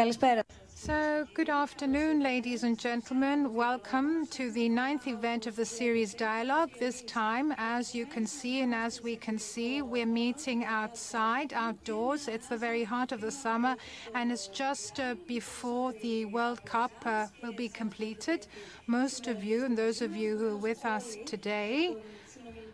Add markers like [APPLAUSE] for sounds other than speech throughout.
Καλησπέρα. So, good afternoon, ladies and gentlemen. Welcome to the ninth event of the series Dialogue. This time, as you can see and as we can see, we're meeting outside, outdoors. It's the very heart of the summer, and it's just uh, before the World Cup uh, will be completed. Most of you, and those of you who are with us today,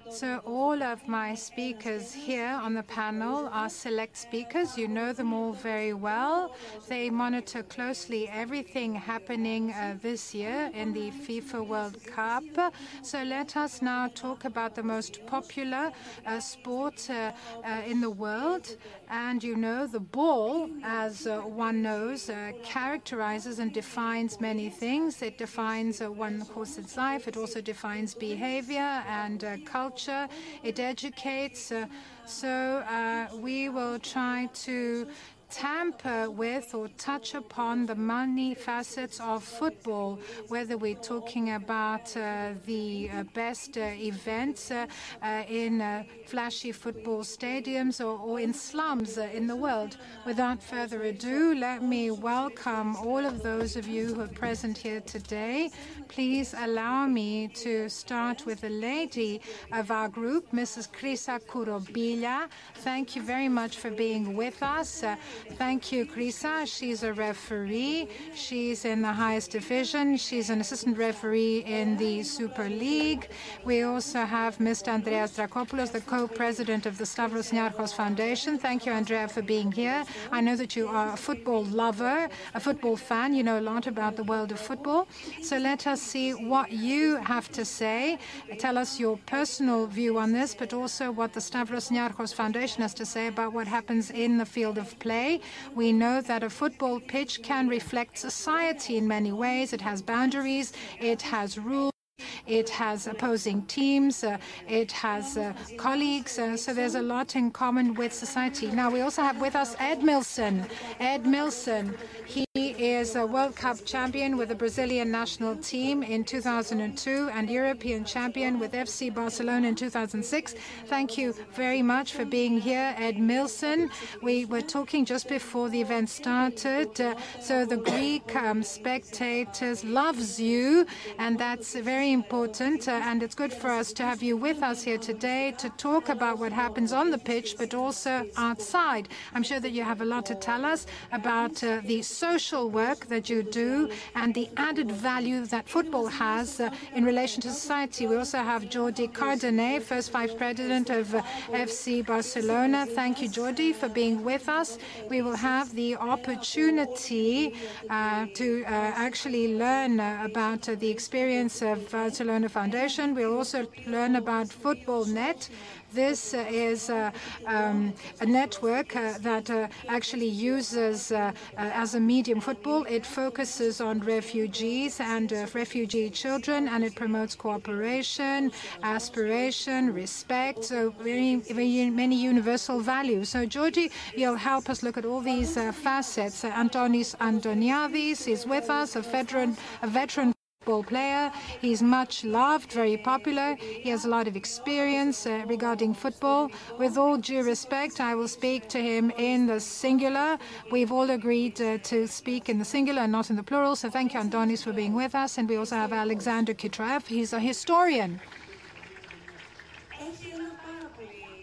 so all of my speakers here on the panel are select speakers. You know them all very well. They monitor closely everything happening uh, this year in the FIFA World Cup. So let us now talk about the most popular uh, sport uh, uh, in the world. And you know, the ball, as uh, one knows, uh, characterizes and defines many things. It defines uh, one person's life. It also defines behavior and uh, culture. It educates. Uh, so uh, we will try to tamper with or touch upon the many facets of football, whether we're talking about uh, the uh, best uh, events uh, uh, in uh, flashy football stadiums or, or in slums in the world. Without further ado, let me welcome all of those of you who are present here today. Please allow me to start with the lady of our group, Mrs. Krisa Kurobila. Thank you very much for being with us. Thank you, Krisa. She's a referee. She's in the highest division. She's an assistant referee in the Super League. We also have Mr. Andreas Drakopoulos, the co-president of the Stavros Niarchos Foundation. Thank you, Andrea, for being here. I know that you are a football lover, a football fan. You know a lot about the world of football. So let us see what you have to say. Tell us your personal view on this, but also what the Stavros Niarchos Foundation has to say about what happens in the field of play. We know that a football pitch can reflect society in many ways. It has boundaries, it has rules. It has opposing teams, uh, it has uh, colleagues, uh, so there's a lot in common with society. Now, we also have with us Edmilson. Ed Milson, he is a World Cup champion with the Brazilian national team in 2002 and European champion with FC Barcelona in 2006. Thank you very much for being here, Edmilson. We were talking just before the event started. Uh, so the Greek um, spectators loves you, and that's very important. Uh, and it's good for us to have you with us here today to talk about what happens on the pitch, but also outside. I'm sure that you have a lot to tell us about uh, the social work that you do and the added value that football has uh, in relation to society. We also have Jordi Cardoner, first vice president of uh, FC Barcelona. Thank you, Jordi, for being with us. We will have the opportunity uh, to uh, actually learn about the experience of Barcelona Foundation. We'll also learn about FutbolNet. This uh, is uh, um, a network uh, that uh, actually uses, uh, uh, as a medium, football. It focuses on refugees and uh, refugee children, and it promotes cooperation, aspiration, respect, so very, very many universal values. So, Georgie, you'll help us look at all these uh, facets. Uh, Antonis Antoniadis is with us, a veteran, a veteran football player. He's much loved, very popular. He has a lot of experience uh, regarding football. With all due respect, I will speak to him in the singular. We've all agreed uh, to speak in the singular and not in the plural. So thank you, Andonis, for being with us. And we also have Alexander Kitroeff. He's a historian. Uh,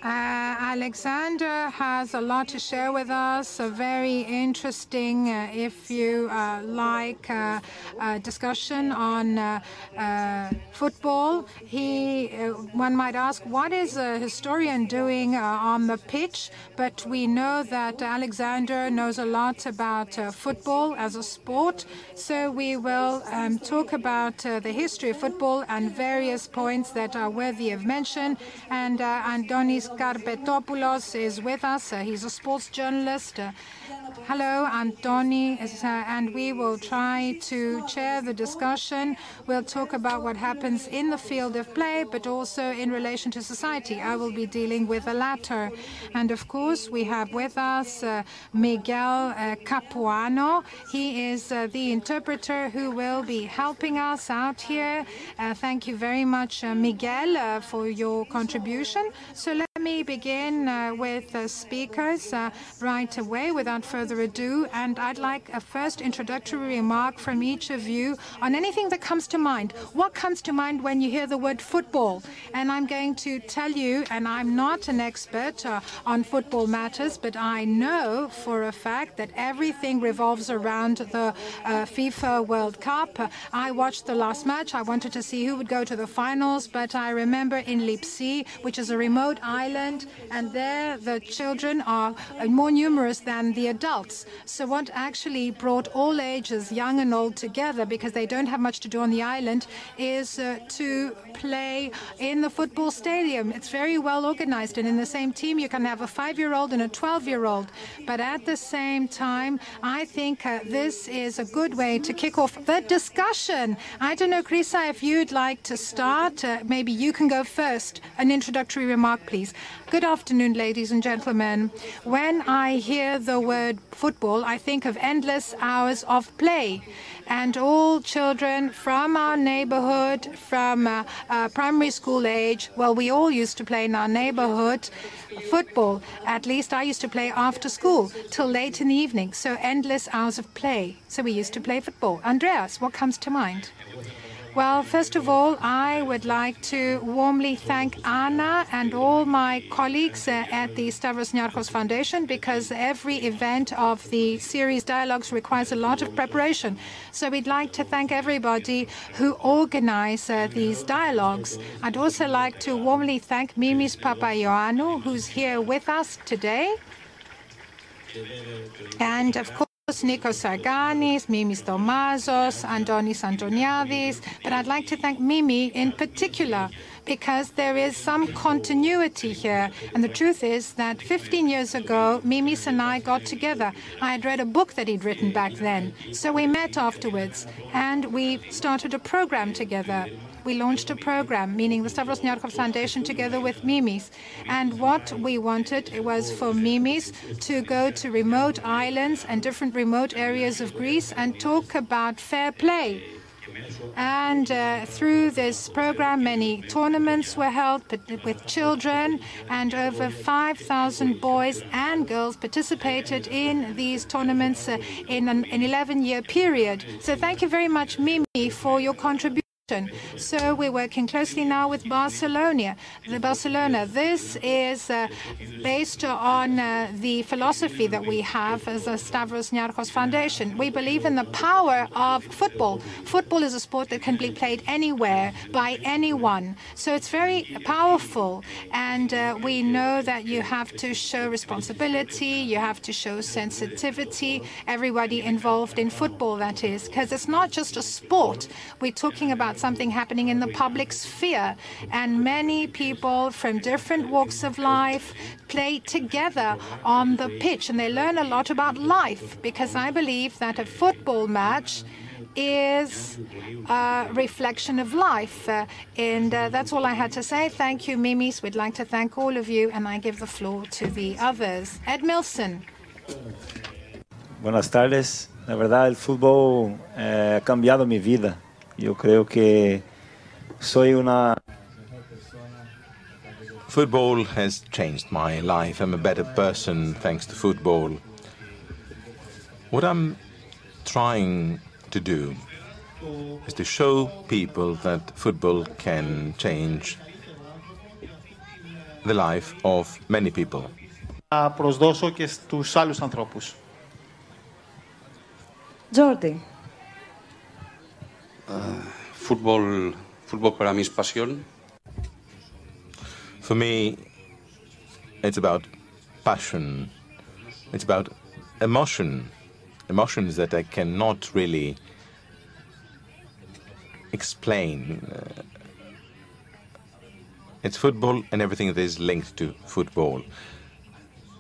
Alexander has a lot to share with us, a very interesting, uh, if you uh, like, uh, uh, discussion on uh, uh, football. He, uh, one might ask, what is a historian doing uh, on the pitch? But we know that Alexander knows a lot about uh, football as a sport. So we will um, talk about uh, the history of football and various points that are worthy of mention. And uh, Andonis Karpetopoulos is with us. Uh, he's a sports journalist. Hello, Antoni, uh, and we will try to chair the discussion. We'll talk about what happens in the field of play, but also in relation to society. I will be dealing with the latter. And of course, we have with us uh, Miguel uh, Capuano. He is uh, the interpreter who will be helping us out here. Uh, thank you very much, uh, Miguel, uh, for your contribution. So let me begin with the speakers right away without further ado. And I'd like a first introductory remark from each of you on anything that comes to mind. What comes to mind when you hear the word football? And I'm going to tell you, and I'm not an expert uh, on football matters, but I know for a fact that everything revolves around the uh, FIFA World Cup. I watched the last match. I wanted to see who would go to the finals, but I remember in Lipsi, which is a remote island, and there the children are more numerous than the adults. So, what actually brought all ages, young and old, together, because they don't have much to do on the island, is uh, to play in the football stadium. It's very well organized, and in the same team, you can have a five year old and a 12 year old. But at the same time, I think uh, this is a good way to kick off the discussion. I don't know, Krisa, if you'd like to start. Uh, maybe you can go first. An introductory remark, please. Good afternoon, ladies and gentlemen. When I hear the word football, I think of endless hours of play. And all children from our neighborhood, from uh, uh, primary school age, well, we all used to play in our neighborhood football. At least I used to play after school till late in the evening. So endless hours of play. So we used to play football. Andreas, what comes to mind? Well, first of all, I would like to warmly thank Anna and all my colleagues uh, at the Stavros Niarchos Foundation because every event of the series Dialogues requires a lot of preparation. So we'd like to thank everybody who organize uh, these dialogues. I'd also like to warmly thank Mimis Papaioannou, who's here with us today. And of course, Nikos Sarganis, Mimis Domazos, Antonis Antoniadis, but I'd like to thank Mimi in particular because there is some continuity here. And the truth is that 15 years ago, Mimis and I got together. I had read a book that he'd written back then. So we met afterwards and we started a program together we launched a program, meaning the Stavros Niarchos Foundation together with Mimis. And what we wanted was for Mimis to go to remote islands and different remote areas of Greece and talk about fair play. And uh, through this program, many tournaments were held with children, and over 5,000 boys and girls participated in these tournaments uh, in an 11 year period. So, thank you very much, Mimi, for your contribution. So we're working closely now with Barcelona. The Barcelona. This is uh, based on uh, the philosophy that we have as a Stavros Niarchos Foundation. We believe in the power of football. Football is a sport that can be played anywhere by anyone. So it's very powerful, and uh, we know that you have to show responsibility, you have to show sensitivity. Everybody involved in football, that is, because it's not just a sport. We're talking about about something happening in the public sphere. And many people from different walks of life play together on the pitch and they learn a lot about life because I believe that a football match is a reflection of life. Uh, and uh, that's all I had to say. Thank you, Mimis. We'd like to thank all of you, and I give the floor to the others. Edmilson. Buenas tardes. La verdad, el fútbol eh, ha cambiado mi vida. Yo creo que soy una Football has changed my life. I'm a better person thanks to football. What I'm trying to do is to show people that football can change the life of many people. Να προσδώσω και στους άλλους ανθρώπους. Jordi. fútbol, football para mí es pasión. For me, it's about passion. It's about emotion. Emotions that I cannot really explain. Uh, it's football and everything that is linked to football.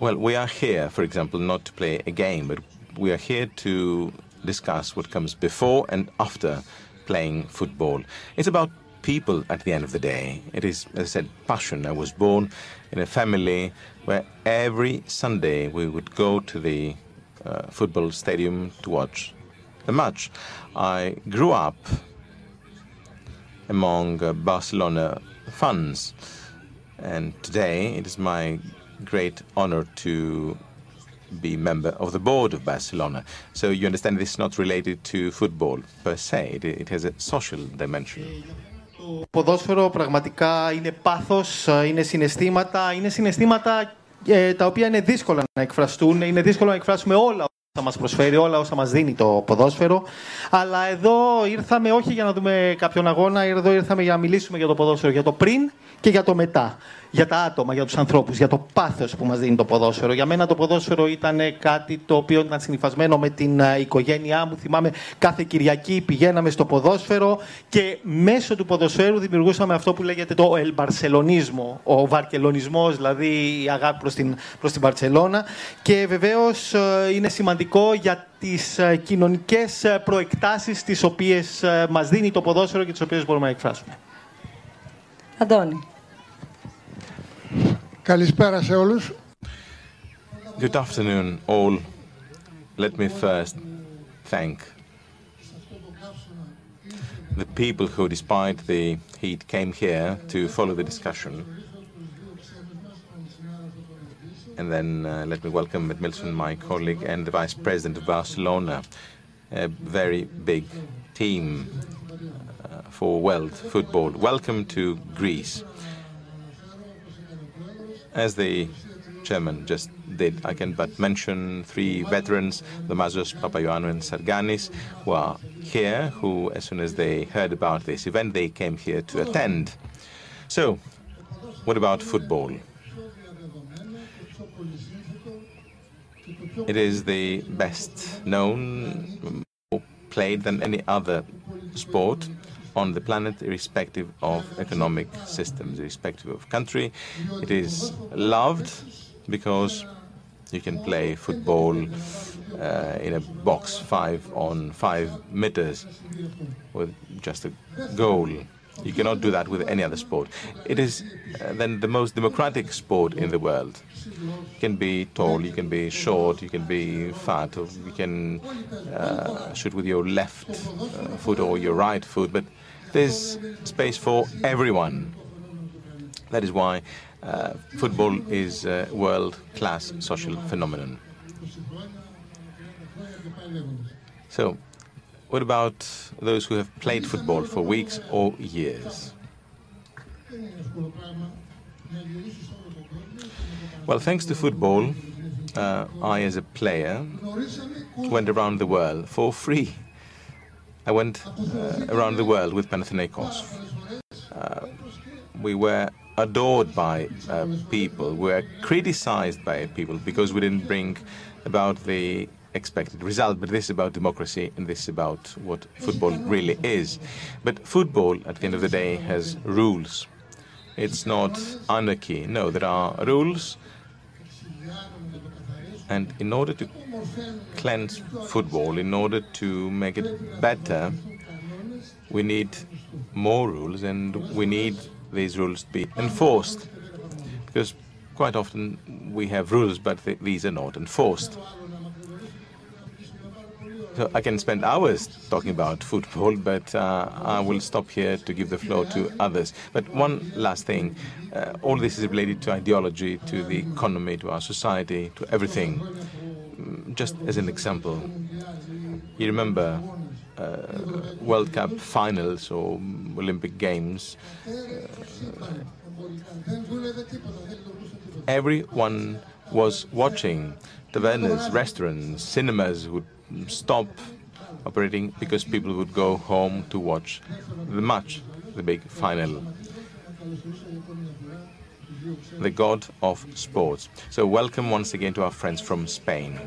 Well, we are here, for example, not to play a game, but we are here to discuss what comes before and after playing football. It's about people at the end of the day. It is, as I said, passion. I was born in a family where every Sunday we would go to the uh, football stadium to watch the match. I grew up among uh, Barcelona fans. And today it is my great honor to be member of the board of Barcelona. So you understand this is not related to football per se. It, it has a social dimension. Το ποδόσφαιρο πραγματικά είναι πάθος, είναι συναισθήματα, είναι συναισθήματα ε, τα οποία είναι δύσκολα να εκφραστούν, είναι δύσκολο να εκφράσουμε όλα όσα μας προσφέρει, όλα όσα μας δίνει το ποδόσφαιρο. Αλλά εδώ ήρθαμε όχι για να δούμε κάποιον αγώνα, εδώ ήρθαμε για να μιλήσουμε για το ποδόσφαιρο, για το πριν και για το μετά για τα άτομα, για τους ανθρώπους, για το πάθος που μας δίνει το ποδόσφαιρο. Για μένα το ποδόσφαιρο ήταν κάτι το οποίο ήταν συνειφασμένο με την οικογένειά μου. Θυμάμαι κάθε Κυριακή πηγαίναμε στο ποδόσφαιρο και μέσω του ποδοσφαίρου δημιουργούσαμε αυτό που λέγεται το ελμπαρσελονίσμο, ο βαρκελονισμός, δηλαδή η αγάπη προς την, προς την Μπαρσελώνα. Και βεβαίως είναι σημαντικό για τις κοινωνικές προεκτάσεις τις οποίες μας δίνει το ποδόσφαιρο και τις οποίες μπορούμε να εκφράσουμε. Αντώνη. Καλησπέρα σε όλους. Good afternoon all. Let me first thank the people who, despite the heat, came here to follow the discussion. And then uh, let me welcome Edmilson, my colleague and the Vice President of Barcelona, a very big team uh, for world football. Welcome to Greece. As the chairman just did, I can but mention three veterans, the Domazos, Papaioannou, and Sarganis, who are here, who, as soon as they heard about this event, they came here to attend. So, what about football? It is the best known, played than any other sport on the planet, irrespective of economic systems, irrespective of country. It is loved because you can play football uh, in a box five on five meters with just a goal. You cannot do that with any other sport. It is uh, then the most democratic sport in the world. You can be tall, you can be short, you can be fat, you can uh, shoot with your left uh, foot or your right foot, but there's space for everyone. That is why uh, football is a world-class social phenomenon. So, what about those who have played football for weeks or years? Well, thanks to football, uh, I, as a player, went around the world for free. I went uh, around the world with Panathinaikos. Uh, we were adored by uh, people, we were criticized by people because we didn't bring about the expected result. But this is about democracy and this is about what football really is. But football, at the end of the day, has rules. It's not anarchy. No, there are rules. And in order to cleanse football, in order to make it better, we need more rules and we need these rules to be enforced. Because quite often we have rules, but th these are not enforced. So I can spend hours talking about football, but uh, I will stop here to give the floor to others. But one last thing uh, all this is related to ideology, to the economy, to our society, to everything. Just as an example, you remember uh, World Cup finals or Olympic Games. everyone was watching. Tavernas, restaurants, cinemas would stop operating because people would go home to watch the match, the big final. The god of sports. So, welcome once again to our friends from Spain.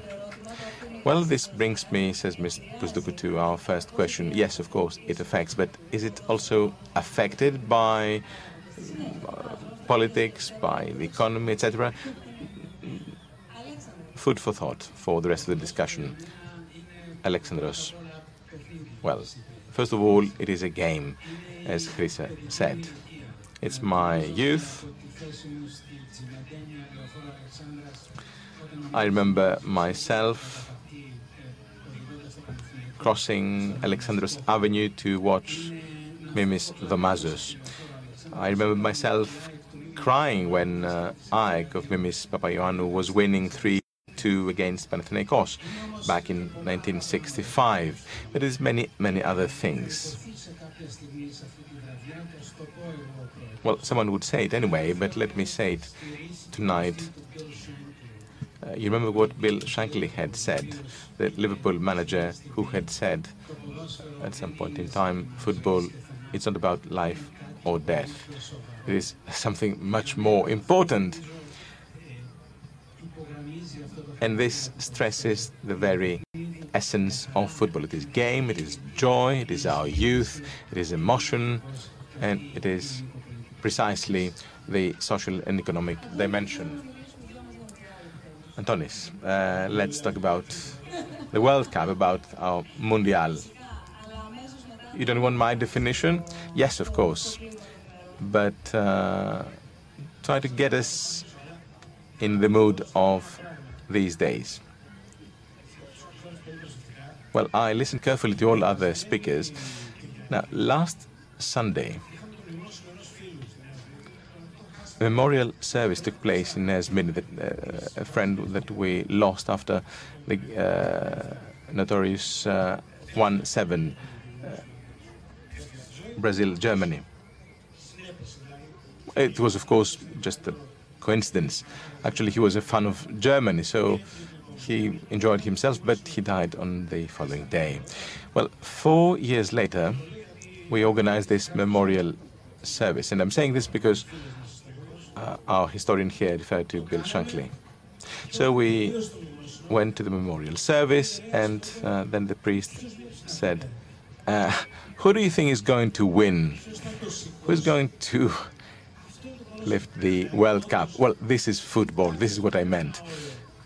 Well, this brings me, says Ms. Pusduku, to our first question. Yes, of course, it affects, but is it also affected by uh, politics, by the economy, etc.? Food for thought for the rest of the discussion. Alexandros. Well, first of all, it is a game, as Chrisa said. It's my youth. I remember myself crossing Alexandras Avenue to watch Mimis Domazos. I remember myself crying when uh, AEK of Mimis Papaioannou was winning 3 2 against Panathinaikos back in 1965. But there's many, many other things. Well, someone would say it anyway, but let me say it tonight. Uh, you remember what Bill Shankly had said, the Liverpool manager who had said at some point in time, football, it's not about life or death. It is something much more important. And this stresses the very essence of football. It is game, it is joy, it is our youth, it is emotion, and it is precisely the social and economic dimension. Antonis, uh, let's talk about the World Cup, about our Mundial. You don't want my definition? Yes, of course. But uh, try to get us in the mood of these days. Well, I listened carefully to all other speakers. Now, last Sunday, a memorial service took place in Esmini, uh, a friend that we lost after the uh, notorious 1-7 uh, Brazil-Germany. It was, of course, just a coincidence. Actually, he was a fan of Germany, so he enjoyed himself, but he died on the following day. Well, four years later, we organized this memorial service, and I'm saying this because uh, our historian here referred to Bill Shankly. So we went to the memorial service, and uh, then the priest said, uh, Who do you think is going to win? Who's going to lift the World Cup? Well, this is football. This is what I meant.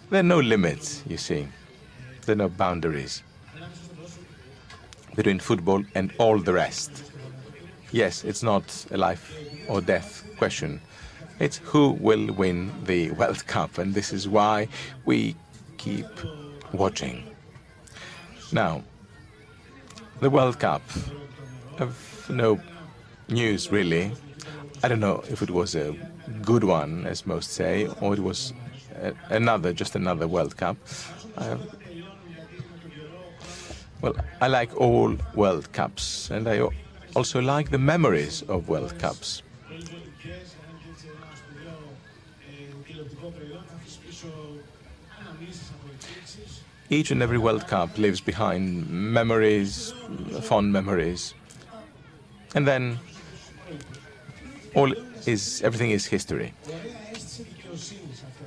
There are no limits, you see. There are no boundaries between football and all the rest. Yes, it's not a life or death question. It's who will win the World Cup, and this is why we keep watching. Now, the World Cup, of no news really. I don't know if it was a good one, as most say, or it was another, just another World Cup. Well, I like all World Cups, and I also like the memories of World Cups. Each and every World Cup leaves behind memories, fond memories. And then all is everything is history.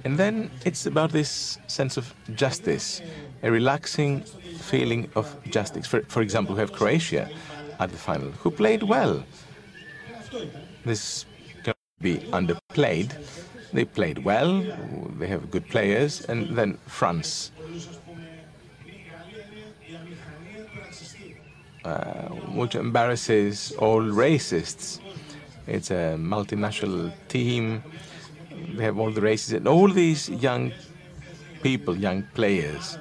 And then it's about this sense of justice, a relaxing feeling of justice. For, for example, we have Croatia at the final, who played well. This can be underplayed. They played well, they have good players, and then France uh, which embarrasses all racists. It's a multinational team. They have all the races and all these young people, young players,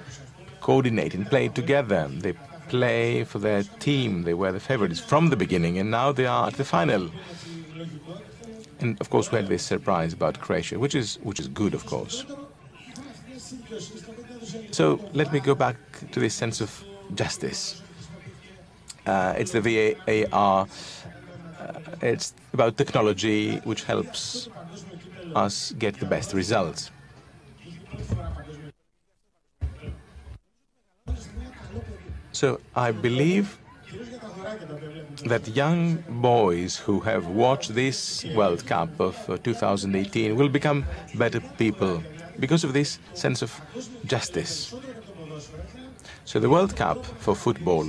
coordinate and play together. They play for their team. They were the favorites from the beginning, and now they are at the final. And of course, we had this surprise about Croatia, which is which is good, of course. So let me go back to this sense of justice. Uh, it's the VAR. It's about technology which helps us get the best results. So I believe that young boys who have watched this World Cup of uh, 2018 will become better people because of this sense of justice. So the World Cup for football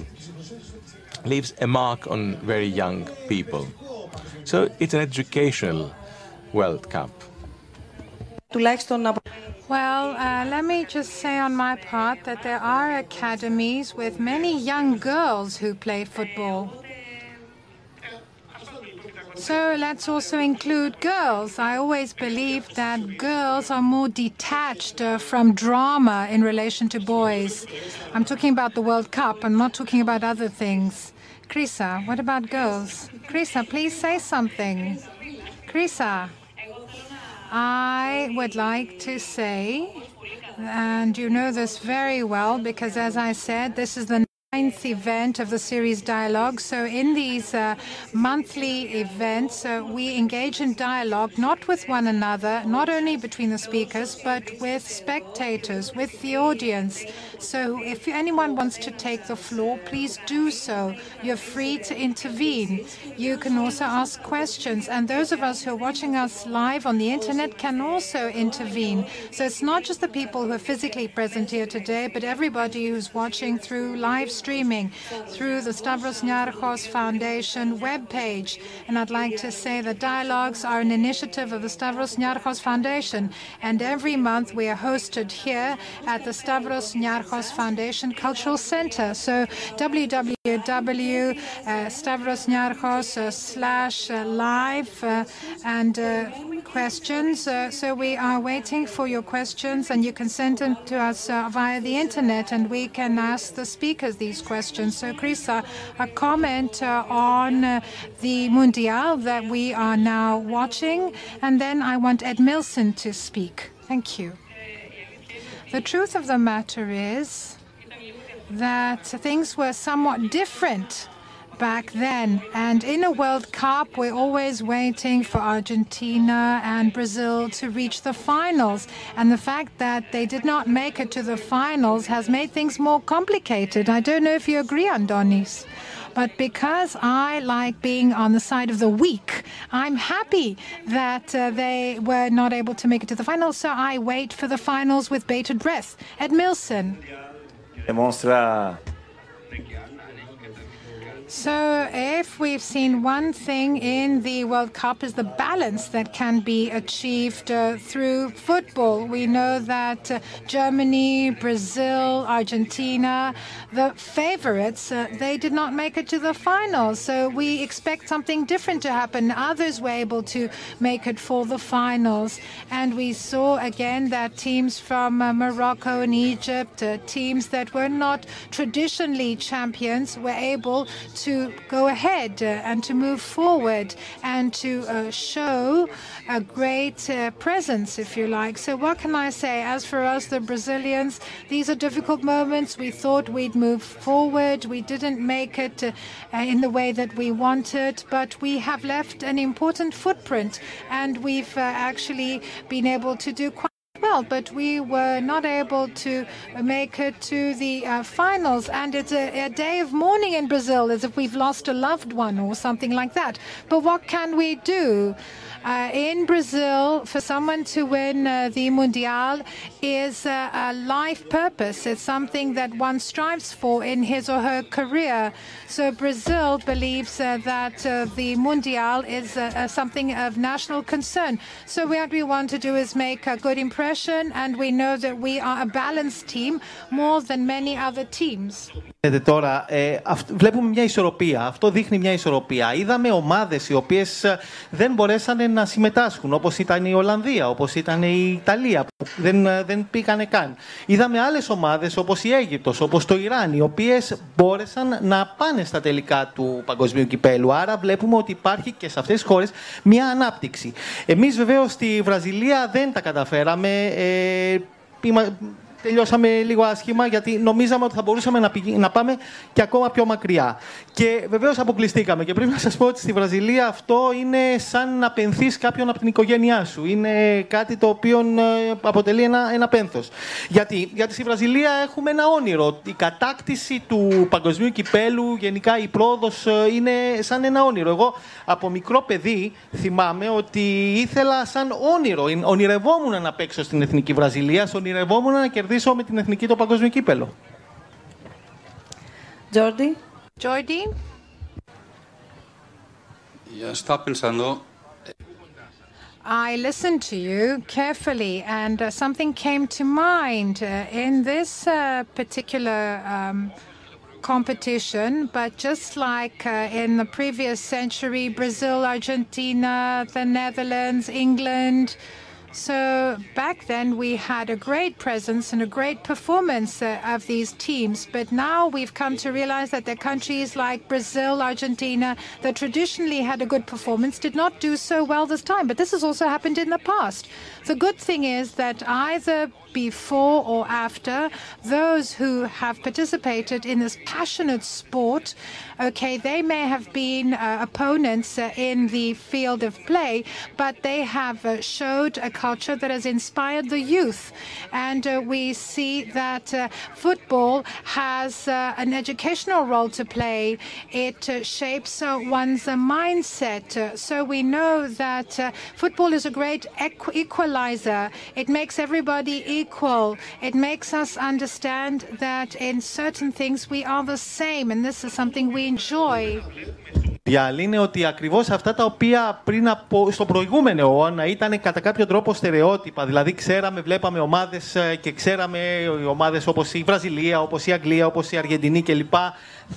leaves a mark on very young people. So it's an educational World Cup. Well, uh, let me just say on my part that there are academies with many young girls who play football. So let's also include girls. I always believe that girls are more detached uh, from drama in relation to boys. I'm talking about the World Cup. I'm not talking about other things. Krisa, what about girls? Krisa, please say something. Krisa. I would like to say, and you know this very well because, as I said, this is the ninth event of the series Dialogue. So in these uh, monthly events, uh, we engage in dialogue not with one another, not only between the speakers, but with spectators, with the audience. So if anyone wants to take the floor, please do so. You're free to intervene. You can also ask questions. And those of us who are watching us live on the internet can also intervene. So it's not just the people who are physically present here today, but everybody who's watching through live streaming through the Stavros Niarchos Foundation webpage. And I'd like to say that dialogues are an initiative of the Stavros Niarchos Foundation. And every month we are hosted here at the Stavros Niarchos Foundation Cultural Center. So www.stavrosniarchos uh, uh, uh, and questions. so we are waiting for your questions and you can send them to us via the internet and we can ask the speakers these questions. So, Krista, a comment uh, on uh, the Mundial that we are now watching, and then I want Edmilson to speak. Thank you. The truth of the matter is that things were somewhat different back then. And in a World Cup, we're always waiting for Argentina and Brazil to reach the finals. And the fact that they did not make it to the finals has made things more complicated. I don't know if you agree, Andonis. But because I like being on the side of the weak, I'm happy that uh, they were not able to make it to the finals. So I wait for the finals with bated breath. Edmilson. Demonstra So, if we've seen one thing in the World Cup is the balance that can be achieved uh, through football. We know that uh, Germany, Brazil, Argentina, the favorites, uh, they did not make it to the finals. So, we expect something different to happen. Others were able to make it for the finals. And we saw again that teams from uh, Morocco and Egypt, uh, teams that were not traditionally champions, were able to go ahead uh, and to move forward and to uh, show a great uh, presence, if you like. So, what can I say? As for us, the Brazilians, these are difficult moments. We thought we'd move forward. We didn't make it in the way that we wanted, but we have left an important footprint, and we've actually been able to do quite well, but we were not able to make it to the uh, finals. And it's a, a, day of mourning in Brazil, as if we've lost a loved one or something like that. But what can we do? Uh, in Brazil, for someone to win uh, the Mundial is uh, a life purpose. It's something that one strives for in his or her career. So Brazil believes uh, that uh, the Mundial is uh, something of national concern. So what we want to do is make a good impression, and we know that we are a balanced team more than many other teams. Τώρα, ε, αυ- βλέπουμε μια ισορροπία. Αυτό δείχνει μια ισορροπία. Είδαμε ομάδες οι οποίες δεν μπορέσαν να συμμετάσχουν, όπως ήταν η Ολλανδία, όπως ήταν η Ιταλία, που δεν, δεν πήγανε καν. Είδαμε άλλες ομάδες όπως η Αίγυπτος, όπως το Ιράν, οι οποίες μπόρεσαν να πάνε στα τελικά του παγκοσμίου κυπέλου. Άρα βλέπουμε ότι υπάρχει και σε αυτές τις χώρες μια ανάπτυξη. Εμείς βεβαίως στη Βραζιλία δεν τα καταφέραμε. Ε, τελειώσαμε λίγο άσχημα γιατί νομίζαμε ότι θα μπορούσαμε να, πηγ... να πάμε και ακόμα πιο μακριά. Και βεβαίως αποκλειστήκαμε. Και πρέπει να σας πω ότι στη Βραζιλία αυτό είναι σαν να πενθείς κάποιον από την οικογένειά σου. Είναι κάτι το οποίο αποτελεί ένα, ένα πένθος. Γιατί, γιατί στη Βραζιλία έχουμε ένα όνειρο. Η κατάκτηση του παγκοσμίου κυπέλου, γενικά η πρόοδος είναι σαν ένα όνειρο. Εγώ από μικρό παιδί θυμάμαι ότι ήθελα σαν όνειρο, ονειρευόμουν να παίξω στην Εθνική Βραζιλία, ονειρευόμουν να κερδίσω κερδίσω με την εθνική το παγκόσμιο κύπελο. Jordi. Jordi. Ya está pensando I listened to you carefully, and uh, something came to mind uh, in this uh, particular um, competition. But just like in the previous century, Brazil, Argentina, the Netherlands, England, so back then we had a great presence and a great performance uh, of these teams. But now we've come to realize that the countries like Brazil, Argentina, that traditionally had a good performance, did not do so well this time. But this has also happened in the past. The good thing is that either before or after, those who have participated in this passionate sport, okay, they may have been uh, opponents uh, in the field of play, but they have uh, showed a culture that has inspired the youth. And uh, we see that uh, football has uh, an educational role to play. It shapes one's mindset. so we know that football is a great equalizer. It makes everybody equal equal. It makes us understand that in certain things we are the same, and this is something we enjoy. Η είναι ότι ακριβώς αυτά τα οποία πριν από, στο προηγούμενο αιώνα ήταν κατά κάποιο τρόπο στερεότυπα. Δηλαδή, ξέραμε, βλέπαμε ομάδες και ξέραμε ομάδες όπως η Βραζιλία, όπως η Αγγλία, όπως η Αργεντινή κλπ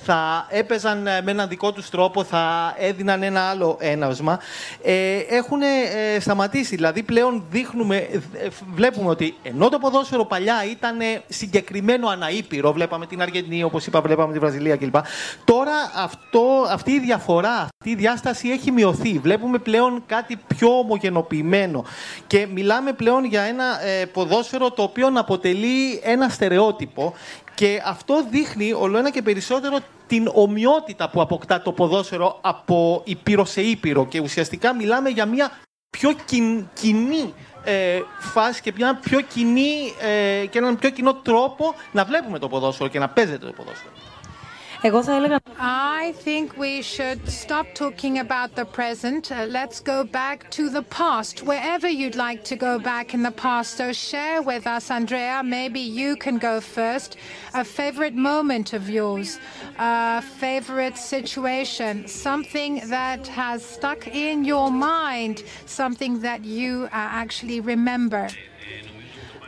θα έπαιζαν ε, με έναν δικό τους τρόπο, θα έδιναν ένα άλλο έναυσμα. Ε, έχουν ε, σταματήσει. Δηλαδή, πλέον δείχνουμε, ε, βλέπουμε ότι ενώ το ποδόσφαιρο παλιά ήταν συγκεκριμένο αναήπειρο, βλέπαμε την Αργεντινή, όπως είπα, βλέπαμε τη Βραζιλία κλπ. Τώρα αυτό, αυτή η διαφορά, αυτή η διάσταση έχει μειωθεί. Βλέπουμε πλέον κάτι πιο ομογενοποιημένο. Και μιλάμε πλέον για ένα ε, ποδόσφαιρο το οποίο αποτελεί ένα στερεότυπο και αυτό δείχνει όλο ένα και περισσότερο την ομοιότητα που αποκτά το ποδόσφαιρο από υπήρο σε ήπειρο. Και ουσιαστικά μιλάμε για μια πιο κοινή ε, φάση και μια πιο κοινή, ε, και έναν πιο κοινό τρόπο να βλέπουμε το ποδόσφαιρο και να παίζεται το ποδόσφαιρο. I think we should stop talking about the present. Uh, let's go back to the past, wherever you'd like to go back in the past. So share with us, Andrea. Maybe you can go first. A favorite moment of yours, a favorite situation, something that has stuck in your mind, something that you uh, actually remember.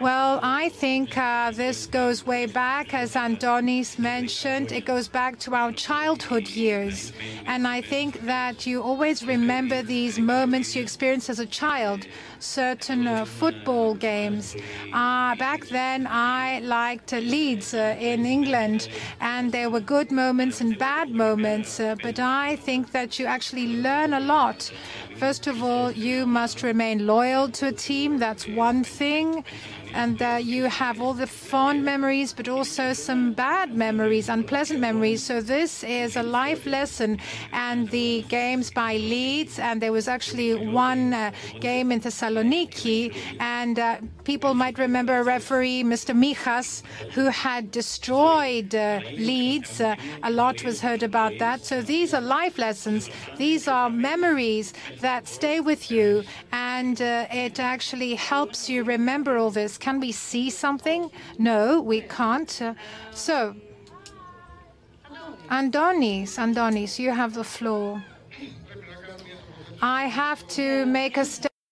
Well, I think uh, this goes way back, as Andonis mentioned. It goes back to our childhood years. And I think that you always remember these moments you experienced as a child, certain uh, football games. Uh, back then, I liked Leeds uh, in England, and there were good moments and bad moments. Uh, but I think that you actually learn a lot. First of all, you must remain loyal to a team. That's one thing and that you have all the fond memories, but also some bad memories, unpleasant memories. So this is a life lesson. And the games by Leeds, and there was actually one uh, game in Thessaloniki, and uh, people might remember a referee, Mr. Michas, who had destroyed uh, Leeds. Uh, a lot was heard about that. So these are life lessons. These are memories that stay with you, and uh, it actually helps you remember all this. Can we see something? No, we can't. Uh, so, Andonis, Andonis, you have the floor. I have to make a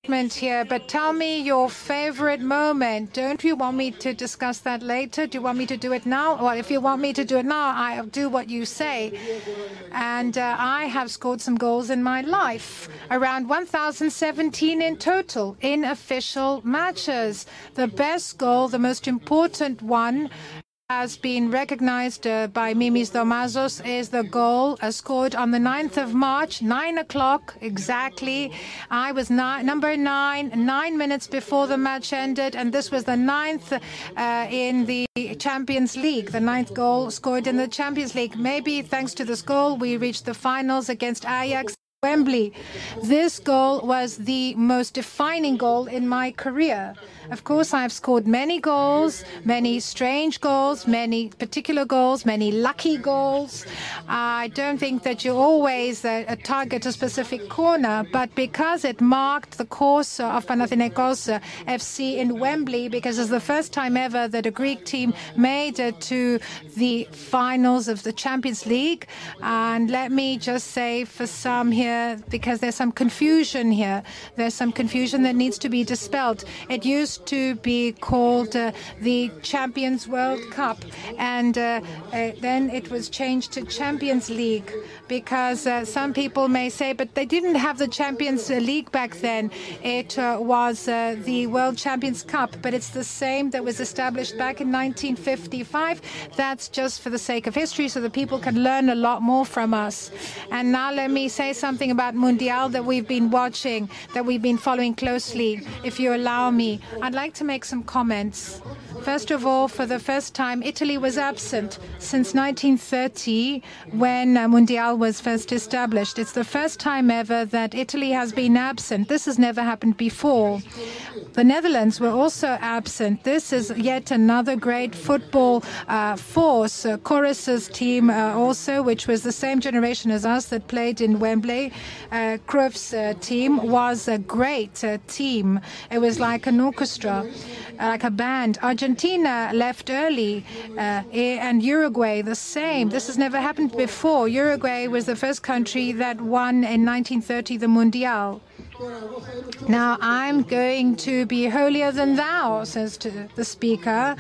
statement here, but tell me your favorite moment. Don't you want me to discuss that later? Do you want me to do it now? Well, if you want me to do it now, I'll do what you say. And uh, I have scored some goals in my life, around 1,017 in total in official matches. The best goal, the most important one, has been recognized uh, by Mimis Domazos is the goal uh, scored on the 9th of March, 9 o'clock exactly. I was ni- number nine, nine minutes before the match ended, and this was the ninth uh, in the Champions League, the ninth goal scored in the Champions League. Maybe thanks to this goal, we reached the finals against Ajax. Wembley. This goal was the most defining goal in my career. Of course, I've scored many goals, many strange goals, many particular goals, many lucky goals. I don't think that you always uh, target a specific corner, but because it marked the course of Panathinaikos FC in Wembley, because it's the first time ever that a Greek team made it to the finals of the Champions League. And let me just say for some here, here because there's some confusion here. There's some confusion that needs to be dispelled. It used to be called uh, the Champions World Cup, and uh, uh, then it was changed to Champions League because uh, some people may say, but they didn't have the Champions League back then. It uh, was uh, the World Champions Cup, but it's the same that was established back in 1955. That's just for the sake of history so the people can learn a lot more from us. And now let me say something about Mundial that we've been watching, that we've been following closely. If you allow me, I'd like to make some comments. First of all, for the first time, Italy was absent since 1930 when uh, Mundial was first established. It's the first time ever that Italy has been absent. This has never happened before. The Netherlands were also absent. This is yet another great football uh, force. Uh, Chorus's team uh, also, which was the same generation as us that played in Wembley. Uh, Cruyff's uh, team was a great uh, team. It was like an orchestra, like a band. Argentina left early, uh, and Uruguay the same. This has never happened before. Uruguay was the first country that won in 1930 the Mundial. Now I'm going to be holier than thou, says the speaker.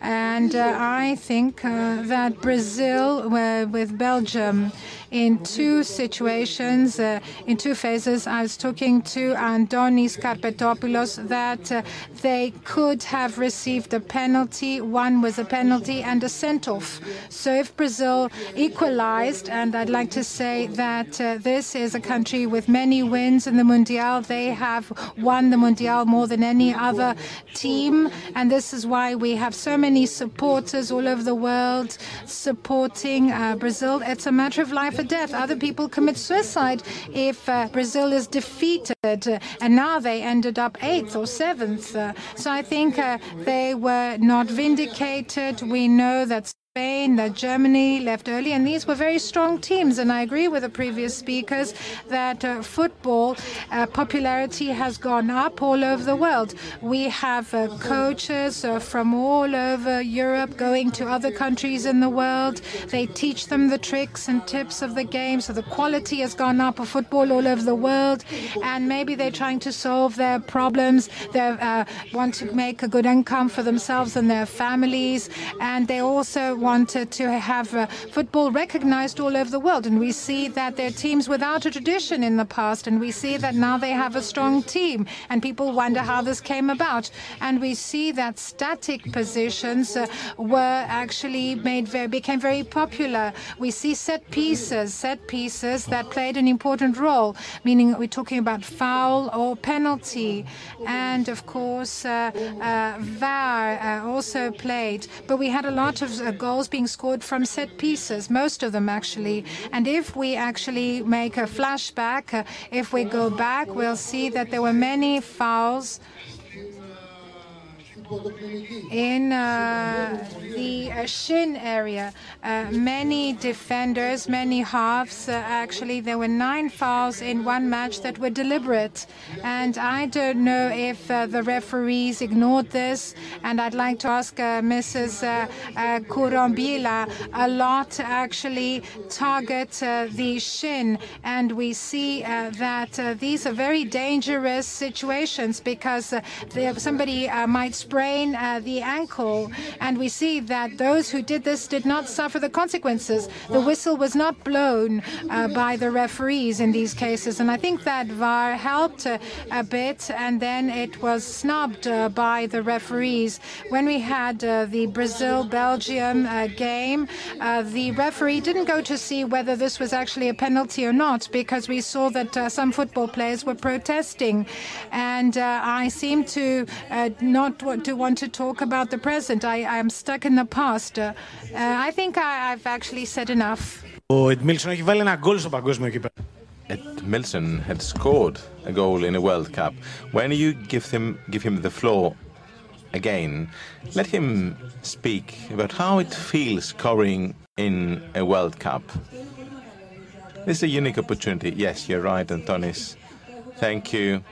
And uh, I think uh, that Brazil, uh, with Belgium, in two situations, uh, in two phases, I was talking to Andonis Karpetopoulos that uh, they could have received a penalty. One was a penalty and a sent off. So if Brazil equalized, and I'd like to say that uh, this is a country with many wins in the Mundial, they have won the Mundial more than any other team. And this is why we have so many supporters all over the world supporting uh, Brazil. It's a matter of life death. Other people commit suicide if uh, Brazil is defeated. And now they ended up eighth or seventh. Uh, so I think uh, they were not vindicated. We know that Spain, that Germany left early, and these were very strong teams. And I agree with the previous speakers that uh, football uh, popularity has gone up all over the world. We have uh, coaches uh, from all over Europe going to other countries in the world. They teach them the tricks and tips of the game, so the quality has gone up of football all over the world. And maybe they're trying to solve their problems. They uh, want to make a good income for themselves and their families, and they also wanted to have uh, football recognized all over the world. And we see that they're teams without a tradition in the past. And we see that now they have a strong team. And people wonder how this came about. And we see that static positions uh, were actually made very, became very popular. We see set pieces, set pieces that played an important role, meaning we're talking about foul or penalty. And of course, uh, uh, VAR uh, also played. But we had a lot of uh, goals being scored from set pieces, most of them actually. And if we actually make a flashback, uh, if we go back, we'll see that there were many fouls in uh, the uh, shin area. Uh, many defenders, many halves, uh, actually, there were nine fouls in one match that were deliberate. And I don't know if uh, the referees ignored this. And I'd like to ask uh, Mrs. Kurombila a lot actually target the shin. And we see that these are very dangerous situations because somebody might sprain uh, the ankle. And we see that those who did this did not suffer the consequences. The whistle was not blown uh, by the referees in these cases. And I think that VAR helped uh, a bit, and then it was snubbed uh, by the referees. When we had uh, the Brazil Belgium uh, game, the referee didn't go to see whether this was actually a penalty or not because we saw that some football players were protesting. And I seem to not to want to talk about the present. I, am stuck in the past. Uh, I think I, have actually said enough. Ο Edmilson έχει βάλει ένα γκολ στο παγκόσμιο κύπελο. Edmilson had scored a goal in a World Cup. When you give him give him the floor again, let him speak about how it feels scoring in a World Cup. This is a unique opportunity. Yes, you're right, Antonis. Thank you.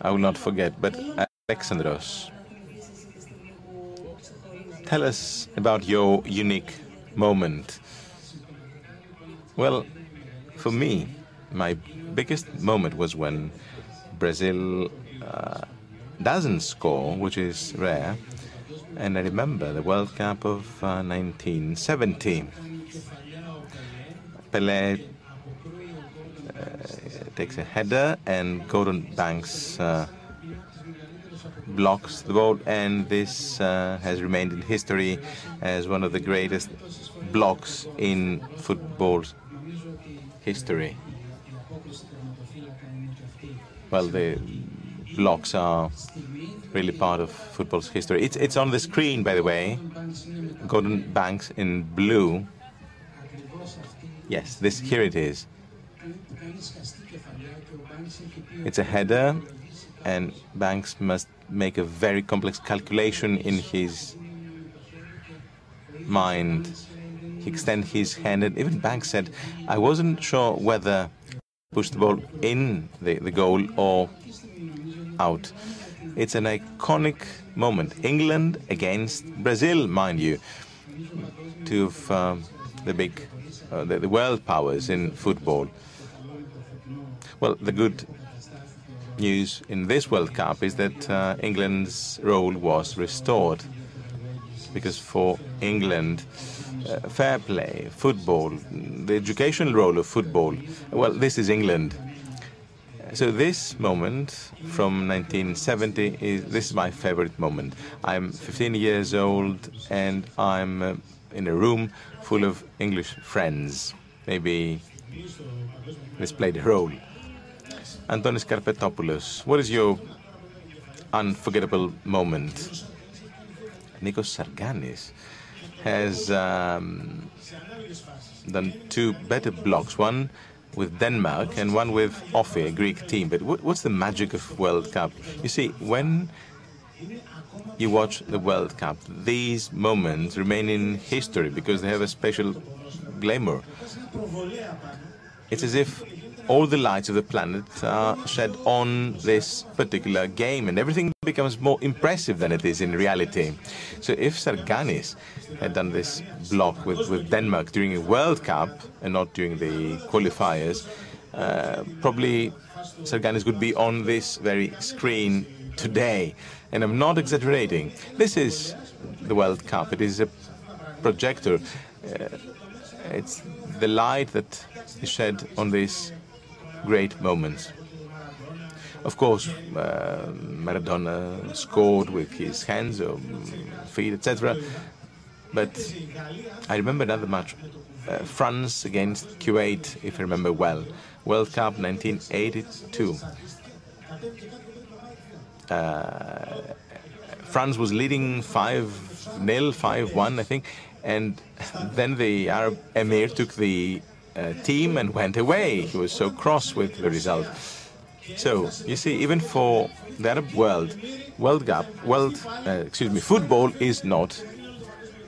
I will not forget. But Alexandros, tell us about your unique moment. Well, for me, my biggest moment was when Brazil uh, doesn't score, which is rare. And I remember the World Cup of uh, 1970. Pelé uh, takes a header and Gordon Banks uh, blocks the ball, and this uh, has remained in history as one of the greatest blocks in football's history. Well, the blocks are really part of football's history. It's, it's on the screen, by the way. Gordon Banks in blue. Yes, this here it is. It's a header, and Banks must make a very complex calculation in his mind. He extend his hand, and even Banks said, "I wasn't sure whether push the ball in the, the goal or out." It's an iconic moment. England against Brazil, mind you, two of um, the big, uh, the, the world powers in football. Well, the good news in this World Cup is that uh, England's role was restored. Because for England, uh, fair play, football, the educational role of football, well, this is England. So this moment from 1970 is this is my favorite moment. I'm 15 years old and I'm uh, in a room full of English friends. Maybe this played a role. Antonis Karpetopoulos, what is your unforgettable moment? Nikos Sarganis has um, done two better blocks, one with Denmark and one with OFI, a Greek team. But what, what's the magic of World Cup? You see, when you watch the World Cup, these moments remain in history because they have a special glamour. It's as if all the lights of the planet are shed on this particular game, and everything becomes more impressive than it is in reality. So if Sarganis had done this block with, with Denmark during a World Cup and not during the qualifiers, uh, probably Sarganis would be on this very screen today. And I'm not exaggerating. This is the World Cup. It is a projector. Uh, it's the light that is shed on this great moments. Of course, uh, Maradona scored with his hands or feet, etc. But I remember another match, uh, France against Kuwait, if I remember well, World Cup 1982. Uh, France was leading 5 0, 5 1, I think, and [LAUGHS] then the Arab Emir took the uh, team and went away. He was so cross with the result. So you see, even for the Arab world, World Cup, World, uh, excuse me, football is not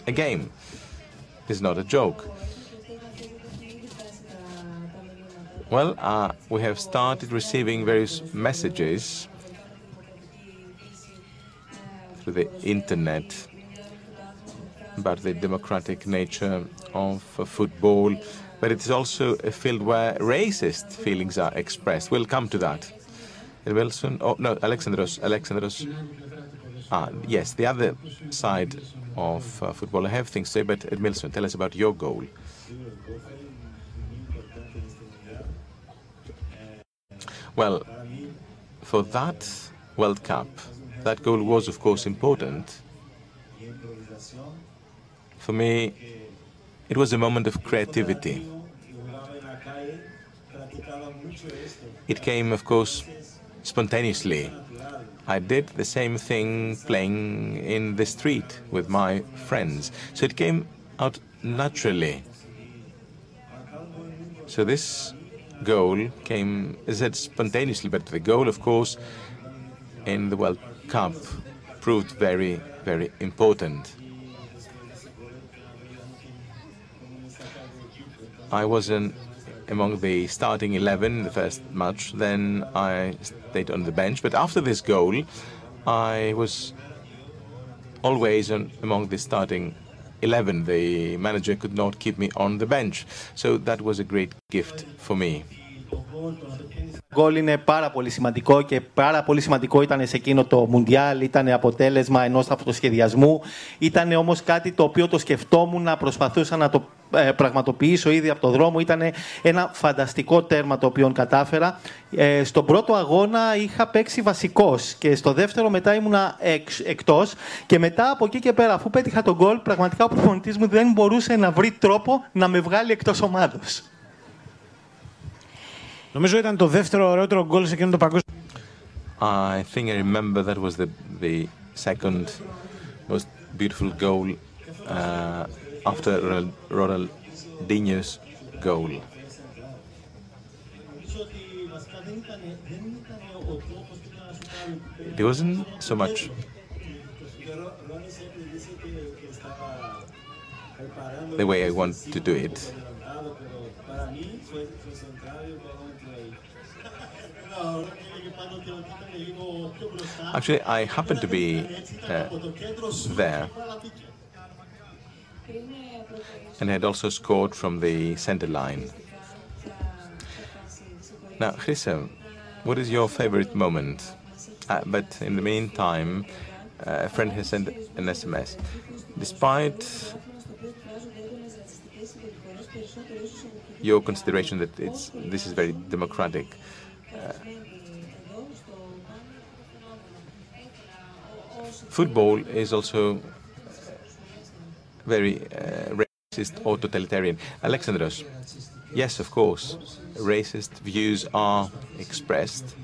a game. It's not a joke. Well, uh, we have started receiving various messages through the internet about the democratic nature of football but it is also a field where racist feelings are expressed. We'll come to that. Wilson, oh no, Alexandros, Alexandros. Ah, yes, the other side of uh, football. I have things to say, but Edmilson, tell us about your goal. Well, for that World Cup, that goal was, of course, important. For me, it was a moment of creativity. It came, of course, spontaneously. I did the same thing playing in the street with my friends. So it came out naturally. So this goal came, as said, spontaneously, but the goal, of course, in the World Cup proved very, very important. I was in, among the starting 11 in the first match. Then I stayed on the bench. But after this goal, I was always on, among the starting 11. The manager could not keep me on the bench. So that was a great gift for me. γκολ είναι πάρα πολύ σημαντικό και πάρα πολύ σημαντικό ήταν σε εκείνο το Μουντιάλ, ήταν αποτέλεσμα ενός αυτοσχεδιασμού, ήταν όμως κάτι το οποίο το σκεφτόμουν, να προσπαθούσα να το ε, πραγματοποιήσω ήδη από το δρόμο. Ήταν ένα φανταστικό τέρμα το οποίο κατάφερα. Ε, στον πρώτο αγώνα είχα παίξει βασικός και στο δεύτερο μετά ήμουνα εξ, εκτός και μετά από εκεί και πέρα αφού πέτυχα τον γκολ πραγματικά ο προπονητής μου δεν μπορούσε να βρει τρόπο να με βγάλει εκτός ομάδος. Νομίζω ήταν το δεύτερο ωραιότερο γκολ σε εκείνο το παγκόσμιο. I think I remember that was the, the second most beautiful goal uh, after Ronaldinho's goal. It wasn't so much the way I want to do it. Actually, I happened to be uh, there. And had also scored from the center line. Now, Chrisa, what is your favorite moment? Uh, but in the meantime, uh, a friend has sent an SMS. Despite your consideration that it's this is very democratic, uh, football is also very uh, racist or totalitarian. Alexandros, yes, of course, racist views are expressed.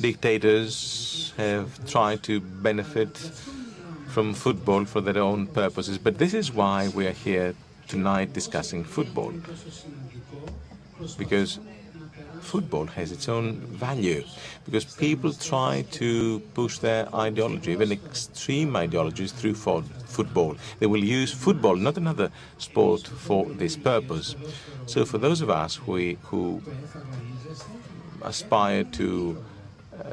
Dictators have tried to benefit from football for their own purposes, but this is why we are here tonight discussing football. Because football has its own value because people try to push their ideology, even extreme ideologies, through football. They will use football, not another sport, for this purpose. So, for those of us who, who aspire to uh,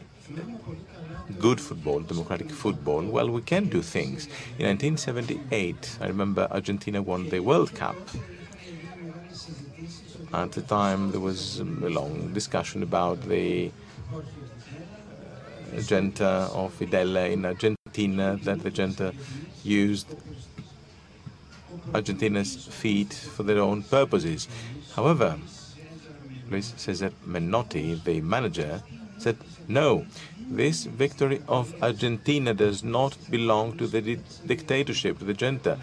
good football, democratic football, well, we can do things. In 1978, I remember Argentina won the World Cup. At the time, there was a long discussion about the uh, agenda of Videla in Argentina, that the agenda used Argentina's feet for their own purposes. However, Luis Cesar Menotti, the manager, said, no, this victory of Argentina does not belong to the di dictatorship, to the junta.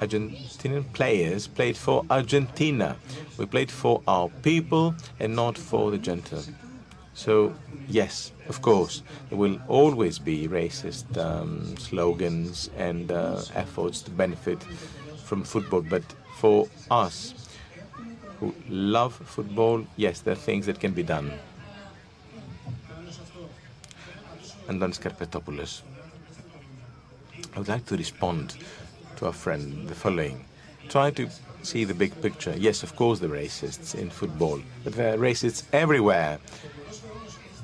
Argentinian players played for Argentina. We played for our people and not for the junta. So, yes, of course, there will always be racist um, slogans and uh, efforts to benefit from football. But for us who love football, yes, there are things that can be done. Antonis Karpetopoulos. I would like to respond to our friend the following. Try to see the big picture. Yes, of course, are racists in football, but there are racists everywhere,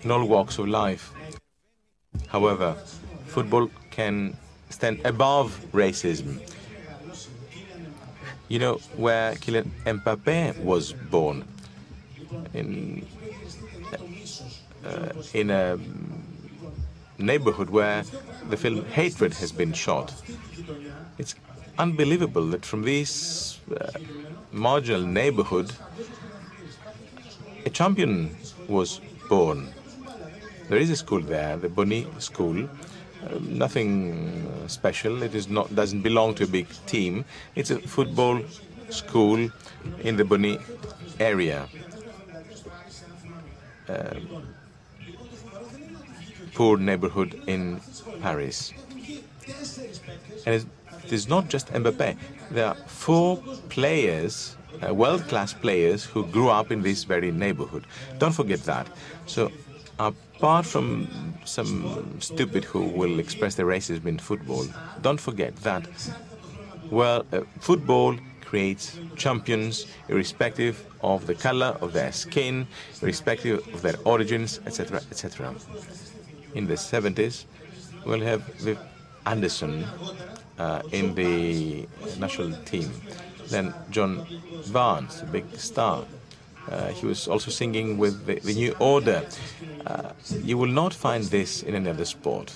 in all walks of life. However, football can stand above racism. You know where Kylian Mbappe was born? In, uh, in a neighborhood where the film Hatred has been shot. It's unbelievable that from this uh, marginal neighborhood, a champion was born. There is a school there, the Bondy School. Uh, nothing special. It is not doesn't belong to a big team. It's a football school in the Bondy area. Uh, poor neighborhood in Paris. And it is not just Mbappe. There are four players, uh, world-class players, who grew up in this very neighborhood. Don't forget that. So, apart from some stupid who will express their racism in football, don't forget that, well, uh, football creates champions irrespective of the color of their skin, irrespective of their origins, etc., etc in the 70s, we'll have Viv Anderson uh, in the national team. Then John Barnes, a big star. Uh, he was also singing with the, the New Order. Uh, you will not find this in any other sport.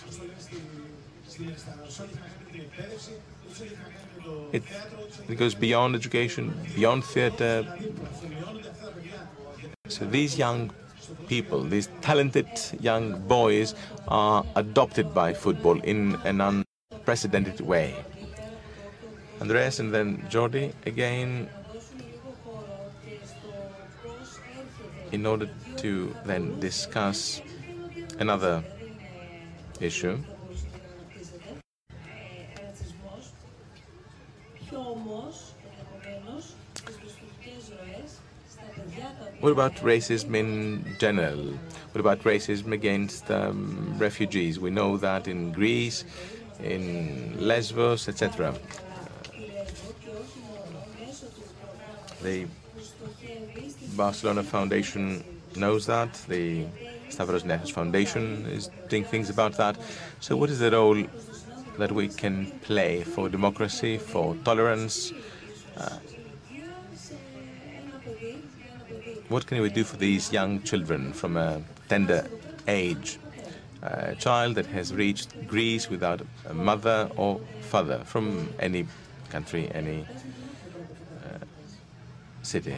It, it goes beyond education, beyond theater. So these young people, these talented young boys, are adopted by football in an unprecedented way. Andreas and then Jordi again in order to then discuss another issue. What about racism in general? What about racism against um, refugees? We know that in Greece, in Lesbos, etc. The Barcelona Foundation knows that. The Stavros Niarchos Foundation is doing things about that. So, what is the role that we can play for democracy, for tolerance? Uh, what can we do for these young children from a tender age? A child that has reached Greece without a mother or father from any country, any uh, city.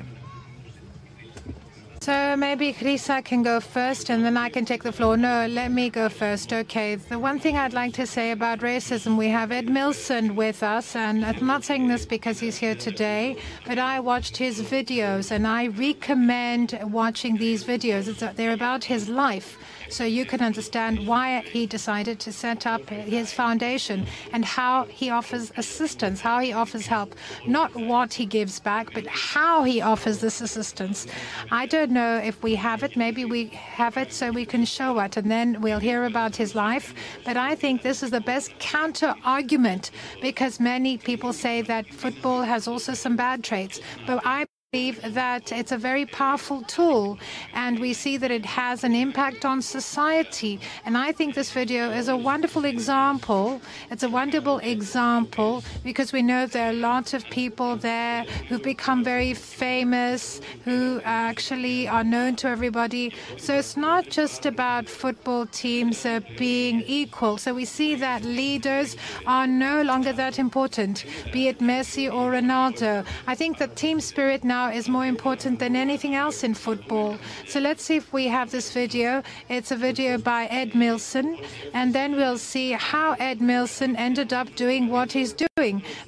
So maybe Chrisa can go first and then I can take the floor. No, let me go first. Okay. The one thing I'd like to say about racism, we have Edmilson with us, and I'm not saying this because he's here today, but I watched his videos and I recommend watching these videos. It's, they're about his life so you can understand why he decided to set up his foundation and how he offers assistance, how he offers help, not what he gives back, but how he offers this assistance. I don't know if we have it. Maybe we have it so we can show it, and then we'll hear about his life. But I think this is the best counter argument because many people say that football has also some bad traits. But I believe that it's a very powerful tool and we see that it has an impact on society. And I think this video is a wonderful example. It's a wonderful example because we know there are lots of people there who've become very famous, who actually are known to everybody. So it's not just about football teams uh, being equal. So we see that leaders are no longer that important, be it Messi or Ronaldo. I think that team spirit now now is more important than anything else in football. So let's see if we have this video. It's a video by Edmilson, and then we'll see how Edmilson ended up doing what he's doing.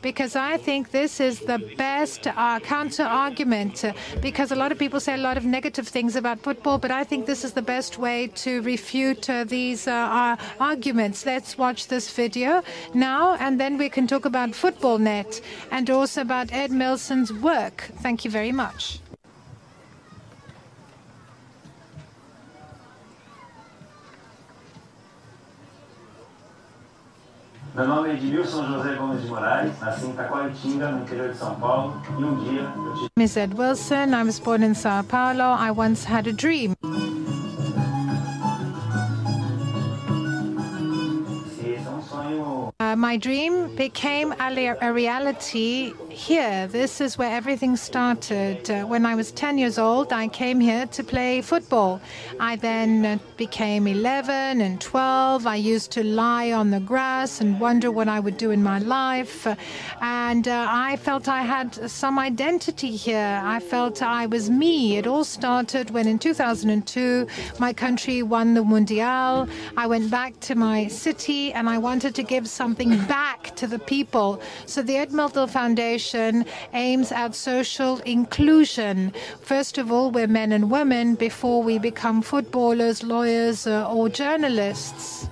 Because I think this is the best uh, counter argument. Uh, because a lot of people say a lot of negative things about football, but I think this is the best way to refute uh, these uh, arguments. Let's watch this video now, and then we can talk about FutbolNet and also about Edmilson's work. Thank you very much. Meu nome é Edmilson José Gomes de Moraes, nasci em Taquaritinga, no interior de São Paulo, e um dia eu tive... Miss Edmilson, I was born in Sao Paulo. I once had a dream. My dream became a, reality here. This is where everything started. Uh, when I was 10 years old, I came here to play football. I then uh, became 11 and 12. I used to lie on the grass and wonder what I would do in my life. and uh, I felt I had some identity here. I felt I was me. It all started when in 2002, my country won the Mundial. I went back to my city and I wanted to give some something back to the people. So the Edmilson Foundation aims at social inclusion. First of all, we're men and women before we become footballers, lawyers, uh, or journalists.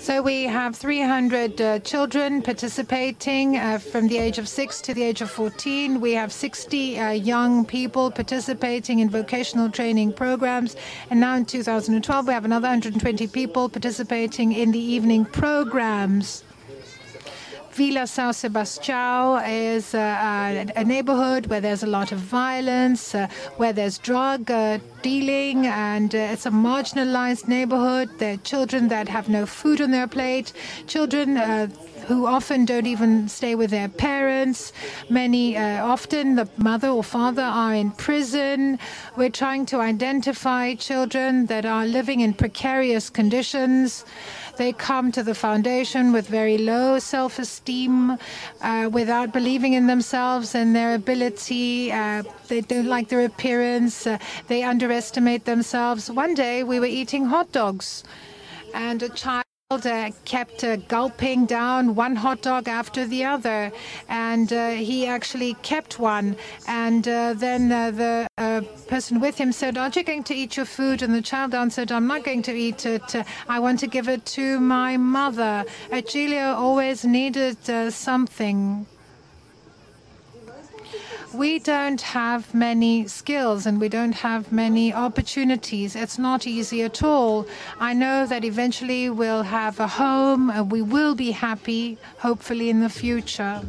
So we have 300 uh, children participating uh, from the age of 6 to the age of 14. We have 60 uh, young people participating in vocational training programs. And now in 2012, we have another 120 people participating in the evening programs. Villa São Sebastião is uh, a neighborhood where there's a lot of violence, uh, where there's drug uh, dealing, and uh, it's a marginalized neighborhood. There are children that have no food on their plate, children uh, who often don't even stay with their parents. Many, uh, often the mother or father are in prison. We're trying to identify children that are living in precarious conditions. They come to the foundation with very low self esteem, uh, without believing in themselves and their ability. Uh, they don't like their appearance. Uh, they underestimate themselves. One day we were eating hot dogs, and a child uh, kept uh, gulping down one hot dog after the other, and uh, he actually kept one. And uh, then uh, the uh, person with him said, "Aren't you going to eat your food?" And the child answered, "I'm not going to eat it. I want to give it to my mother." Giulio always needed something we don't have many skills and we don't have many opportunities. It's not easy at all. I know that eventually we'll have a home and we will be happy, hopefully, in the future.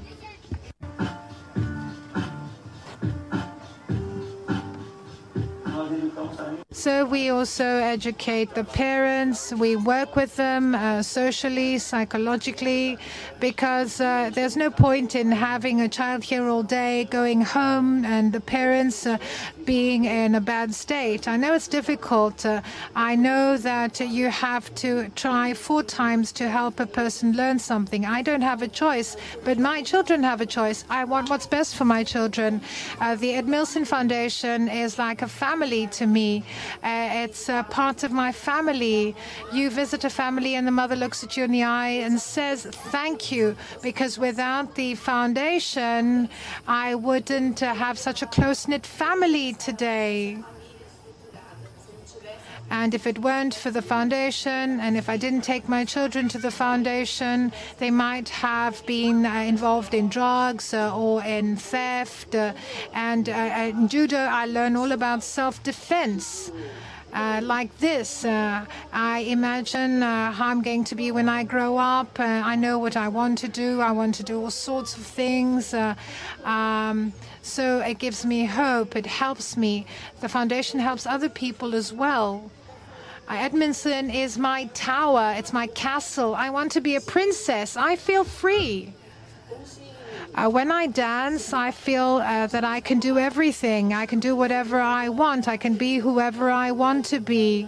So we also educate the parents. We work with them uh, socially, psychologically, because uh, there's no point in having a child here all day, going home, and the parents uh, being in a bad state. I know it's difficult. Uh, I know that you have to try four times to help a person learn something. I don't have a choice, but my children have a choice. I want what's best for my children. Uh, the Edmilson Foundation is like a family to me. Uh, it's part of my family. You visit a family and the mother looks at you in the eye and says, thank you, because without the foundation, I wouldn't uh, have such a close-knit family today. And if it weren't for the foundation, and if I didn't take my children to the foundation, they might have been uh, involved in drugs uh, or in theft. Uh, and uh, in judo, I learn all about self defense. Uh, like this. Uh, I imagine uh, how I'm going to be when I grow up. Uh, I know what I want to do. I want to do all sorts of things. Uh, um, so it gives me hope. It helps me. The foundation helps other people as well. Edmilson is my tower, it's my castle. I want to be a princess. I feel free. Uh, when I dance, I feel uh, that I can do everything. I can do whatever I want. I can be whoever I want to be.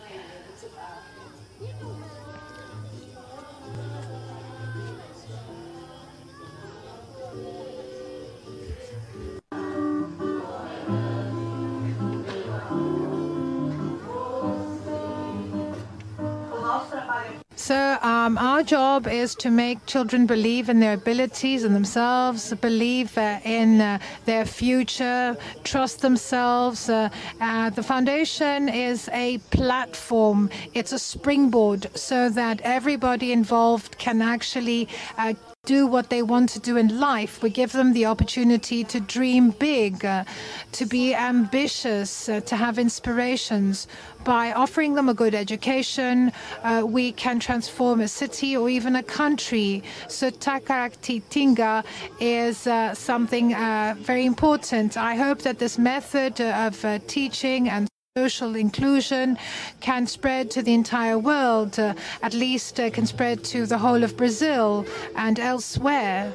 So um, our job is to make children believe in their abilities and themselves, believe uh, in uh, their future, trust themselves. Uh, uh, the foundation is a platform. It's a springboard so that everybody involved can actually uh, do what they want to do in life. We give them the opportunity to dream big, uh, to be ambitious, uh, to have inspirations. By offering them a good education, uh, we can transform a city or even a country. So Taquaritinga is uh, something uh, very important. I hope that this method of uh, teaching and social inclusion can spread to the entire world, uh, at least uh, can spread to the whole of Brazil and elsewhere.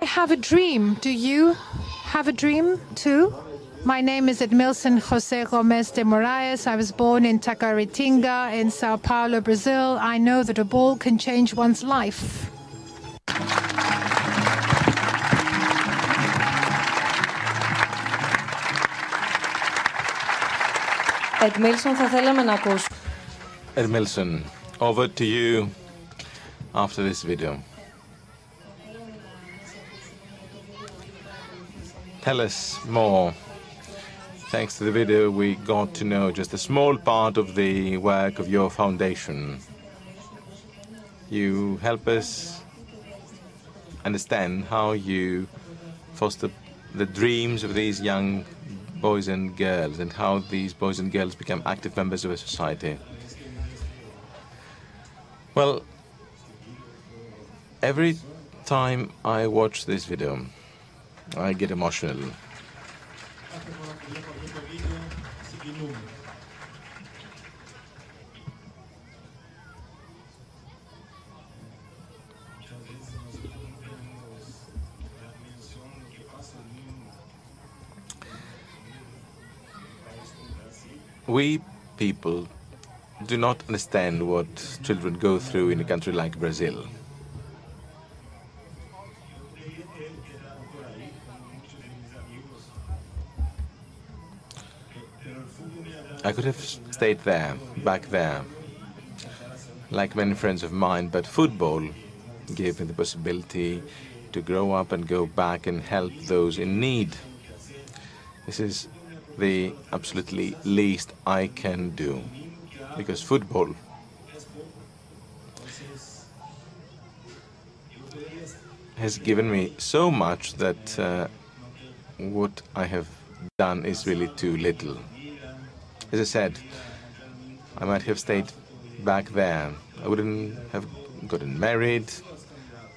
I have a dream. Do you have a dream too? My name is Edmilson Jose Gomes de Moraes. I was born in Taquaritinga in Sao Paulo, Brazil. I know that a ball can change one's life. Edmilson θα θέλαμε να ακούσουμε. Edmilson, over to you after this video. Tell us more. Thanks to the video, we got to know just a small part of the work of your foundation. You help us understand how you foster the dreams of these young boys and girls and how these boys and girls become active members of a society. Well, every time I watch this video, I get emotional. We people do not understand what children go through in a country like Brazil. I could have stayed there, back there, like many friends of mine, but football gave me the possibility to grow up and go back and help those in need. This is the absolutely least I can do because football has given me so much that uh, what I have done is really too little. As I said, I might have stayed back there. I wouldn't have gotten married.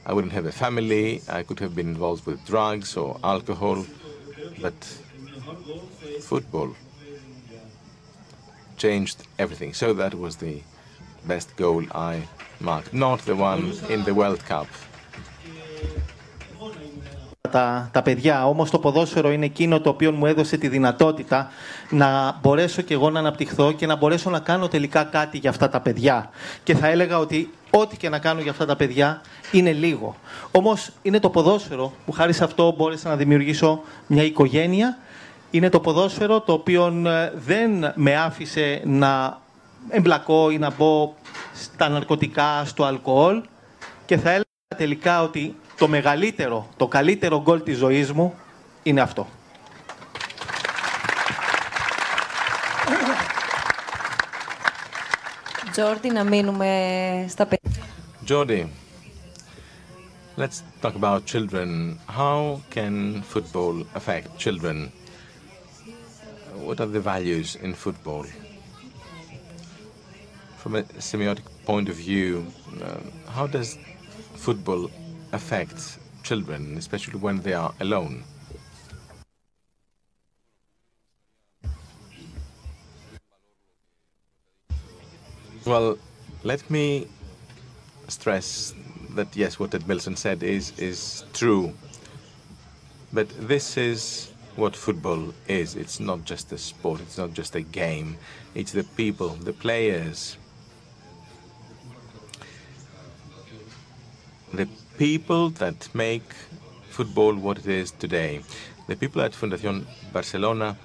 I wouldn't have a family. I could have been involved with drugs or alcohol. But football changed everything. So that was the best goal I marked, not the one in the World Cup. Τα, τα παιδιά, όμως το ποδόσφαιρο είναι εκείνο το οποίο μου έδωσε τη δυνατότητα να μπορέσω και εγώ να αναπτυχθώ και να μπορέσω να κάνω τελικά κάτι για αυτά τα παιδιά. Και θα έλεγα ότι ό,τι και να κάνω για αυτά τα παιδιά είναι λίγο. Όμως είναι το ποδόσφαιρο που χάρη σε αυτό μπόρεσα να δημιουργήσω μια οικογένεια είναι το ποδόσφαιρο το οποίο ε, δεν με άφησε να εμπλακώ ή να μπω στα ναρκωτικά, στο αλκοόλ και θα έλεγα τελικά ότι το μεγαλύτερο, το καλύτερο γκολ της ζωής μου είναι αυτό. Τζόρντι, να μείνουμε στα παιδιά. Jordi, let's talk about children. How can football affect children? What are the values in football? From a semiotic point of view, uh, how does football affect children, especially when they are alone? Well, let me stress that yes, what Edmilson said is is true. But this is what football is. It's not just a sport, it's not just a game, it's the people, the players. The people that make football what it is today. The people at Fundación Barcelona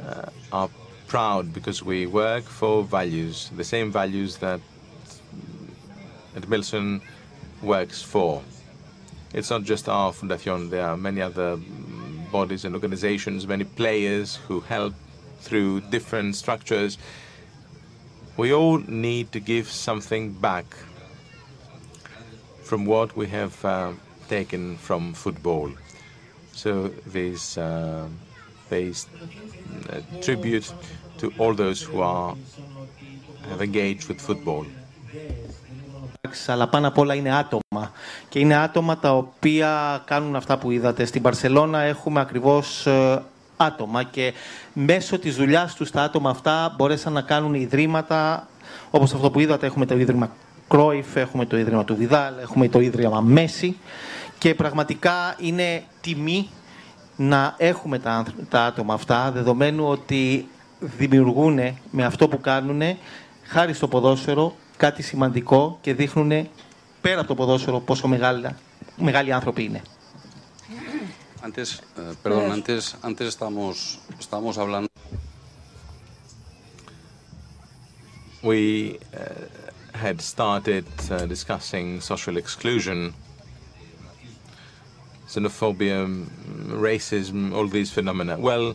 uh, are proud because we work for values, the same values that Edmilson works for. It's not just our Fundación, there are many other bodies and organizations, many players who help through different structures. We all need to give something back from what we have uh, taken from football. So this uh, pays uh, tribute to all those who are have engaged with football. Αλλά πάνω απ' όλα είναι άτομα. Και είναι άτομα τα οποία κάνουν αυτά που είδατε. Στην Παρσελώνα έχουμε ακριβώς ε, άτομα και μέσω της δουλειάς τους τα άτομα αυτά μπορέσαν να κάνουν ιδρύματα, όπως αυτό που είδατε έχουμε το Ίδρυμα Κρόιφ, έχουμε το Ίδρυμα του Βιδάλ, έχουμε το Ίδρυμα Μέση και πραγματικά είναι τιμή να έχουμε τα, τα άτομα αυτά, δεδομένου ότι δημιουργούν με αυτό που κάνουν, χάρη στο ποδόσφαιρο, κάτι σημαντικό και δείχνουν πέρα από το ποδόσφαιρο πόσο μεγάλα, μεγάλοι άνθρωποι είναι. Antes, eh, perdón, antes, antes estamos, estamos hablando. We uh, had started uh, discussing social exclusion, xenophobia, racism, all these phenomena. Well,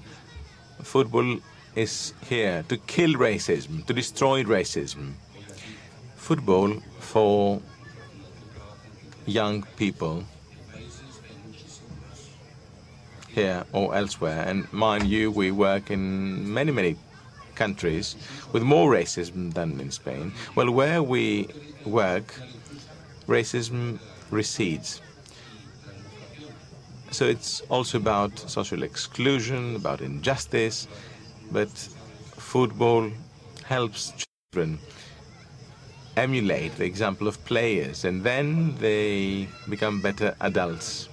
football is here to kill racism, to destroy racism football for young people here or elsewhere. And mind you, we work in many, many countries with more racism than in Spain. Well, where we work, racism recedes. So it's also about social exclusion, about injustice, but football helps children emulate the example of players, and then they become better adults.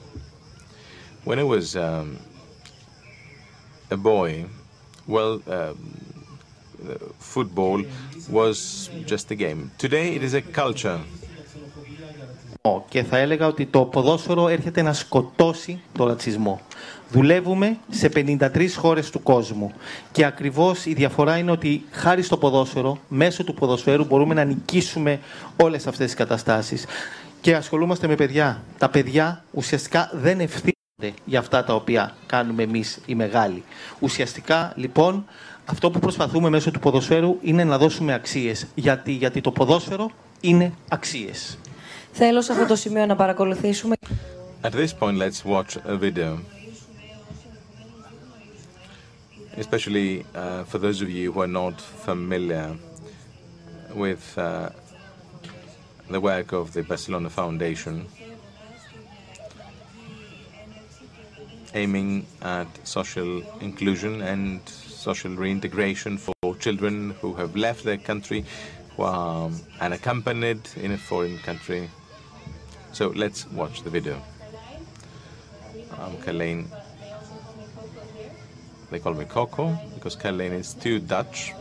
When I was um, a boy, well, um, football was just a game. Today it is a culture. Και θα έλεγα ότι το ποδόσφαιρο έρχεται να σκοτώσει το ρατσισμό. Δουλεύουμε σε 53 χώρες του κόσμου και ακριβώς η διαφορά είναι ότι χάρη στο ποδόσφαιρο, μέσω του ποδοσφαίρου μπορούμε να νικήσουμε όλες αυτές τις καταστάσεις. Και ασχολούμαστε με παιδιά. Τα παιδιά ουσιαστικά δεν ευθύνονται για αυτά τα οποία κάνουμε εμείς οι μεγάλοι. Ουσιαστικά λοιπόν αυτό που προσπαθούμε μέσω του ποδοσφαίρου είναι να δώσουμε αξίες. Γιατί, γιατί το ποδόσφαιρο είναι αξίες. Θέλω σε αυτό το σημείο να παρακολουθήσουμε. At this point, let's watch a video. Especially uh, for those of you who are not familiar with uh, the work of the Barcelona Foundation, aiming at social inclusion and social reintegration for children who have left their country, who are unaccompanied in a foreign country. So let's watch the video. I'm Carlene. They call me Coco because Carlene is too Dutch.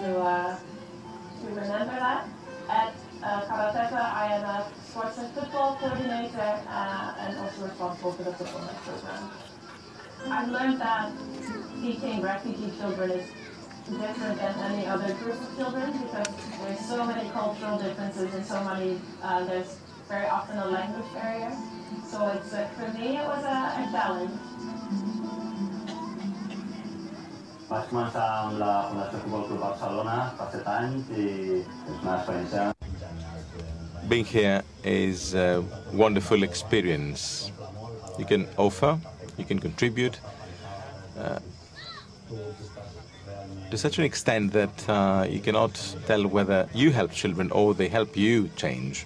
To, uh, to remember that, at uh, Karatepe, I am a sports and football coordinator uh, and also responsible for the FutbolNet program. I've learned that teaching refugee children is different than any other group of children because there's so many cultural differences and so many, uh, there's very often a language barrier. So it's, uh, for me, it was a, a challenge. La Fundació Futbol Club Barcelona fa anys i és una experiència Being here is a wonderful experience. You can offer, you can contribute uh, to such an extent that uh, you cannot tell whether you help children or they help you change.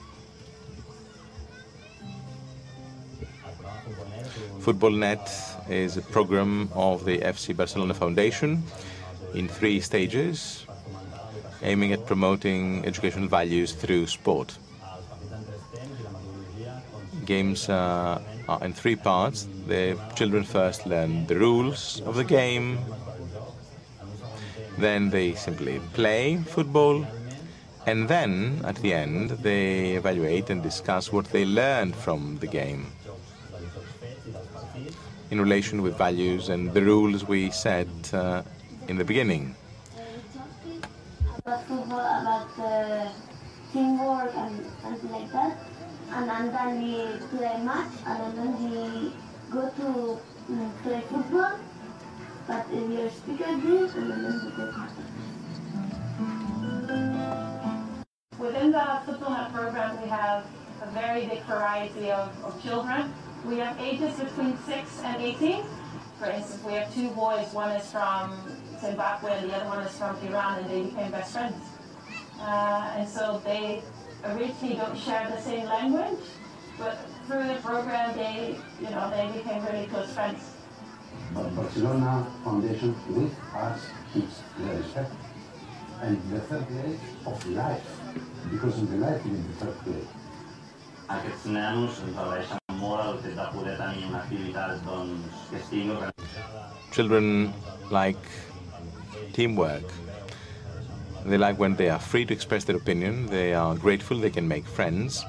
FutbolNet is a program of the FC Barcelona Foundation in three stages, aiming at promoting educational values through sport. Games uh, are in three parts. The children first learn the rules of the game, then they simply play football, and then at the end they evaluate and discuss what they learned from the game in relation with values and the rules we set uh, in the beginning. about football, about uh, teamwork and something like that. And, and then we play match and then we go to mm, play football. But we are speaker group and then we go Within the FutbolNet program, we have a very big variety of, of children. We have ages between 6 and 18. For instance, we have two boys, one is from Zimbabwe and the other one is from Iran, and they became best friends. Uh, and so they originally don't share the same language, but through the program, they, you know, they became really close friends. But Barcelona Foundation with us keeps the respect and the third place of life because of the life in the third place. Aquests nanos ens agraeixen molt Children like teamwork. They like when they are free to express their opinion, they are grateful they can make friends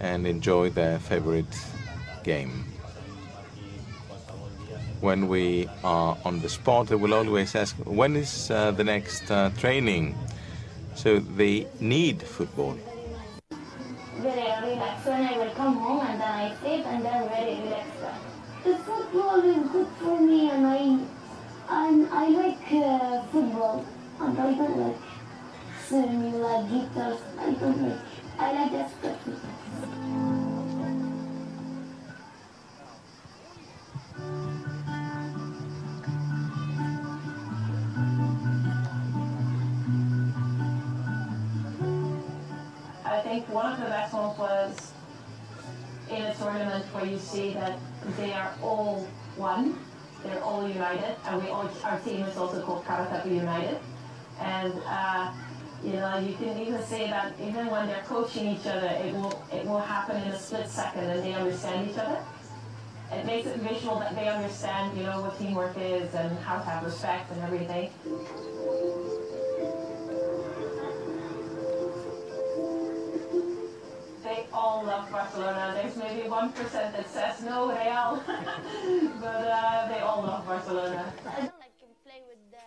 and enjoy their favorite game. When we are on the spot, they will always ask, when is uh, the next uh, training? So they need football. Very relaxed when I will come home and then I sit and then very relaxed. The football is good for me and I and I like uh, football and I don't like swimming like guitars. I don't like. I like just one of the best ones was in a tournament where you see that they are all one, they're all united, and we all, our team is also called Karatepe United. And uh, you know, you can even say that even when they're coaching each other, it will it will happen in a split second, and they understand each other. it makes it visual that they understand, you know, what teamwork is and how to have respect and everything. All love Barcelona. There's maybe 1% that says no, Real. [LAUGHS] but uh, they all love Barcelona. I don't like to play with the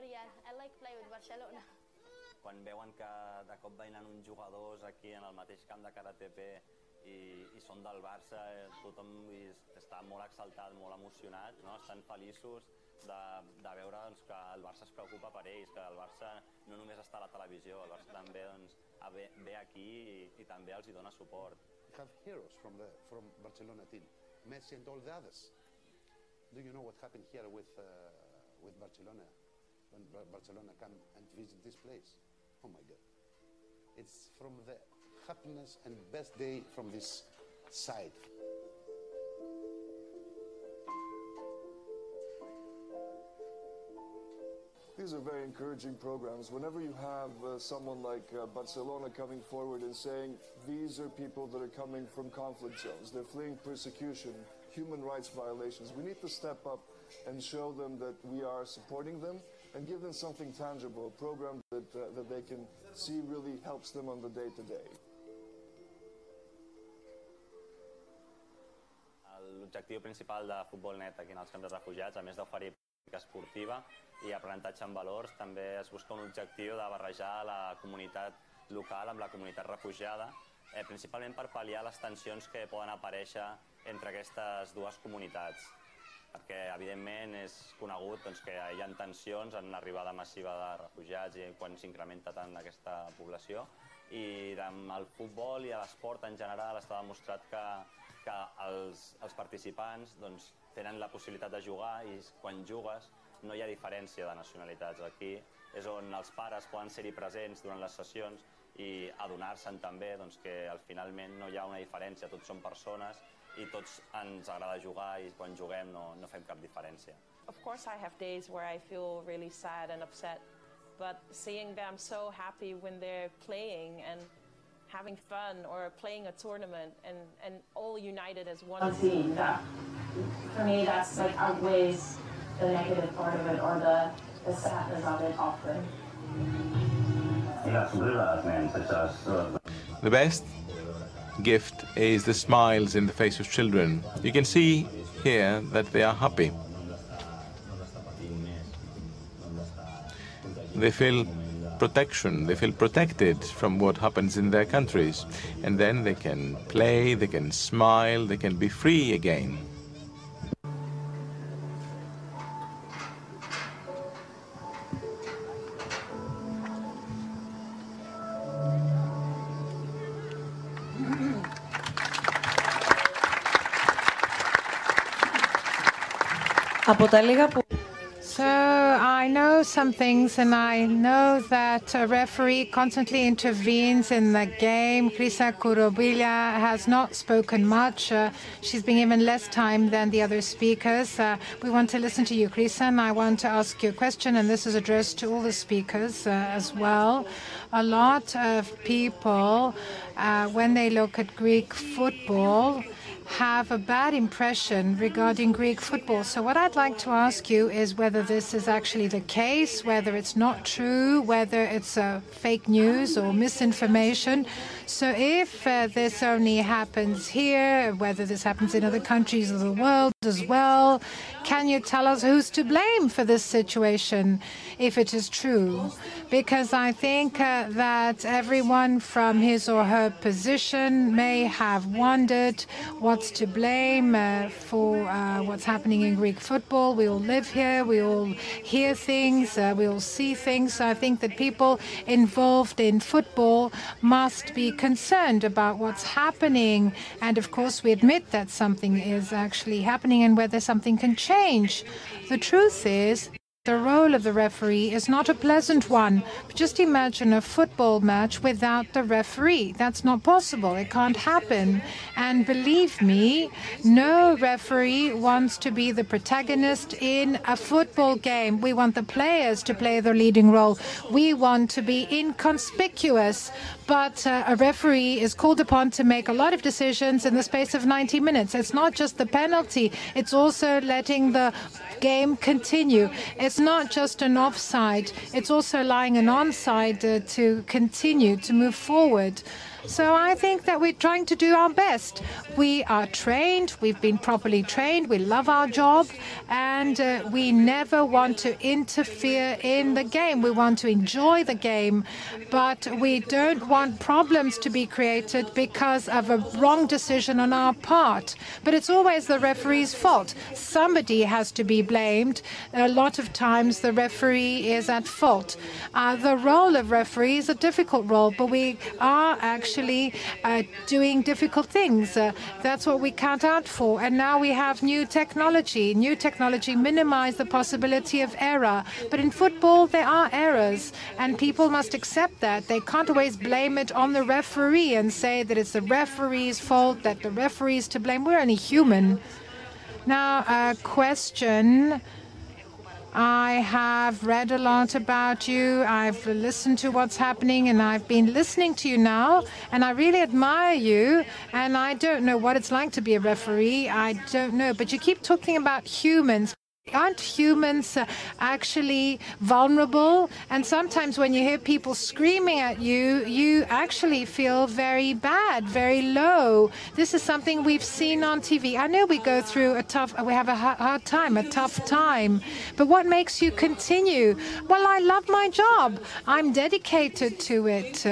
Real. I like play with Barcelona. Quan veuen que de cop venen uns jugadors aquí en el mateix camp de Karatepe i, i són del Barça, eh, tothom està molt exaltat, molt emocionat, no? estan feliços de, de veure doncs, que el Barça es preocupa per ells, que el Barça no només està a la televisió, el Barça també doncs, ve, aquí i, també els hi dona suport. We have heroes from the from Barcelona team, Messi and all the others. Do you know what happened here with uh, with Barcelona when Bar- Barcelona come and visit this place? Oh my God! It's from the happiness and best day from this side. These are very encouraging programs. Whenever you have uh, someone like uh, Barcelona coming forward and saying, these are people that are coming from conflict zones, they're fleeing persecution, human rights violations, we need to step up and show them that we are supporting them and give them something tangible, a program that, uh, that they can see really helps them on the day to day. L'objectiu principal de FutbolNet aquí en els camps de refugiats, a més d'oferir esportiva i aprenentatge en valors, també es busca un objectiu de barrejar la comunitat local amb la comunitat refugiada, eh, principalment per pal·liar les tensions que poden aparèixer entre aquestes dues comunitats perquè evidentment és conegut doncs, que hi ha tensions en l'arribada massiva de refugiats i quan s'incrementa tant aquesta població. I amb el futbol i l'esport en general està demostrat que, que els, els participants doncs, tenen la possibilitat de jugar i quan jugues no hi ha diferència de nacionalitats. Aquí és on els pares poden ser-hi presents durant les sessions i adonar-se'n també doncs, que al finalment no hi ha una diferència, tots són persones i tots ens agrada jugar i quan juguem no, no fem cap diferència. Of course, I have days where I feel really sad and upset, but seeing them so happy when they're playing and having fun or playing a tournament and, and all united as one One team, that, for me, that's like outweighs the negative part of it or the, the sadness of it often. I les somriures, nens, això és... The best gift is the smiles in the face of children. You can see here that they are happy. They feel protection, they feel protected from what happens in their countries. And then they can play, they can smile, they can be free again. από τα λίγα που... So I know some things, and I know that a referee constantly intervenes in the game. Chrysa Kourompylia has not spoken much. Uh, she's been given less time than the other speakers. Uh, we want to listen to you, Krisa, and I want to ask you a question, and this is addressed to all the speakers uh, as well. A lot of people, uh, when they look at Greek football, have a bad impression regarding Greek football. So, what I'd like to ask you is whether this is actually the case, whether it's not true, whether it's uh, fake news or misinformation. So, if uh, this only happens here, whether this happens in other countries of the world as well, can you tell us who's to blame for this situation if it is true? Because I think uh, that everyone from his or her position may have wondered what's to blame uh, for uh, what's happening in Greek football. We all live here, we all hear things, uh, we all see things. So I think that people involved in football must be concerned about what's happening. And of course, we admit that something is actually happening and whether something can change. The truth is the role of the referee is not a pleasant one. But just imagine a football match without the referee. That's not possible. It can't happen. And believe me, no referee wants to be the protagonist in a football game. We want the players to play the leading role. We want to be inconspicuous. But uh, a referee is called upon to make a lot of decisions in the space of 90 minutes. It's not just the penalty, it's also letting the game continue. It's not just an offside, it's also allowing an onside uh, to continue, to move forward. So I think that we're trying to do our best. We are trained, we've been properly trained, we love our job, and uh, we never want to interfere in the game. We want to enjoy the game, but we don't want problems to be created because of a wrong decision on our part. But it's always the referee's fault. Somebody has to be blamed. A lot of times the referee is at fault. Uh, the role of referee is a difficult role, but we are actually actually uh, doing difficult things. Uh, that's what we count out for. And now we have new technology. New technology minimize the possibility of error. But in football, there are errors, and people must accept that. They can't always blame it on the referee and say that it's the referee's fault, that the referee's to blame. We're only human. Now, a question I have read a lot about you. I've listened to what's happening, and I've been listening to you now, and I really admire you. And I don't know what it's like to be a referee. I don't know. But you keep talking about humans. Aren't humans uh, actually vulnerable? And sometimes when you hear people screaming at you, you actually feel very bad, very low. This is something we've seen on TV. I know we go through a tough, we have a hard time, a tough time. But what makes you continue? Well, I love my job. I'm dedicated to it.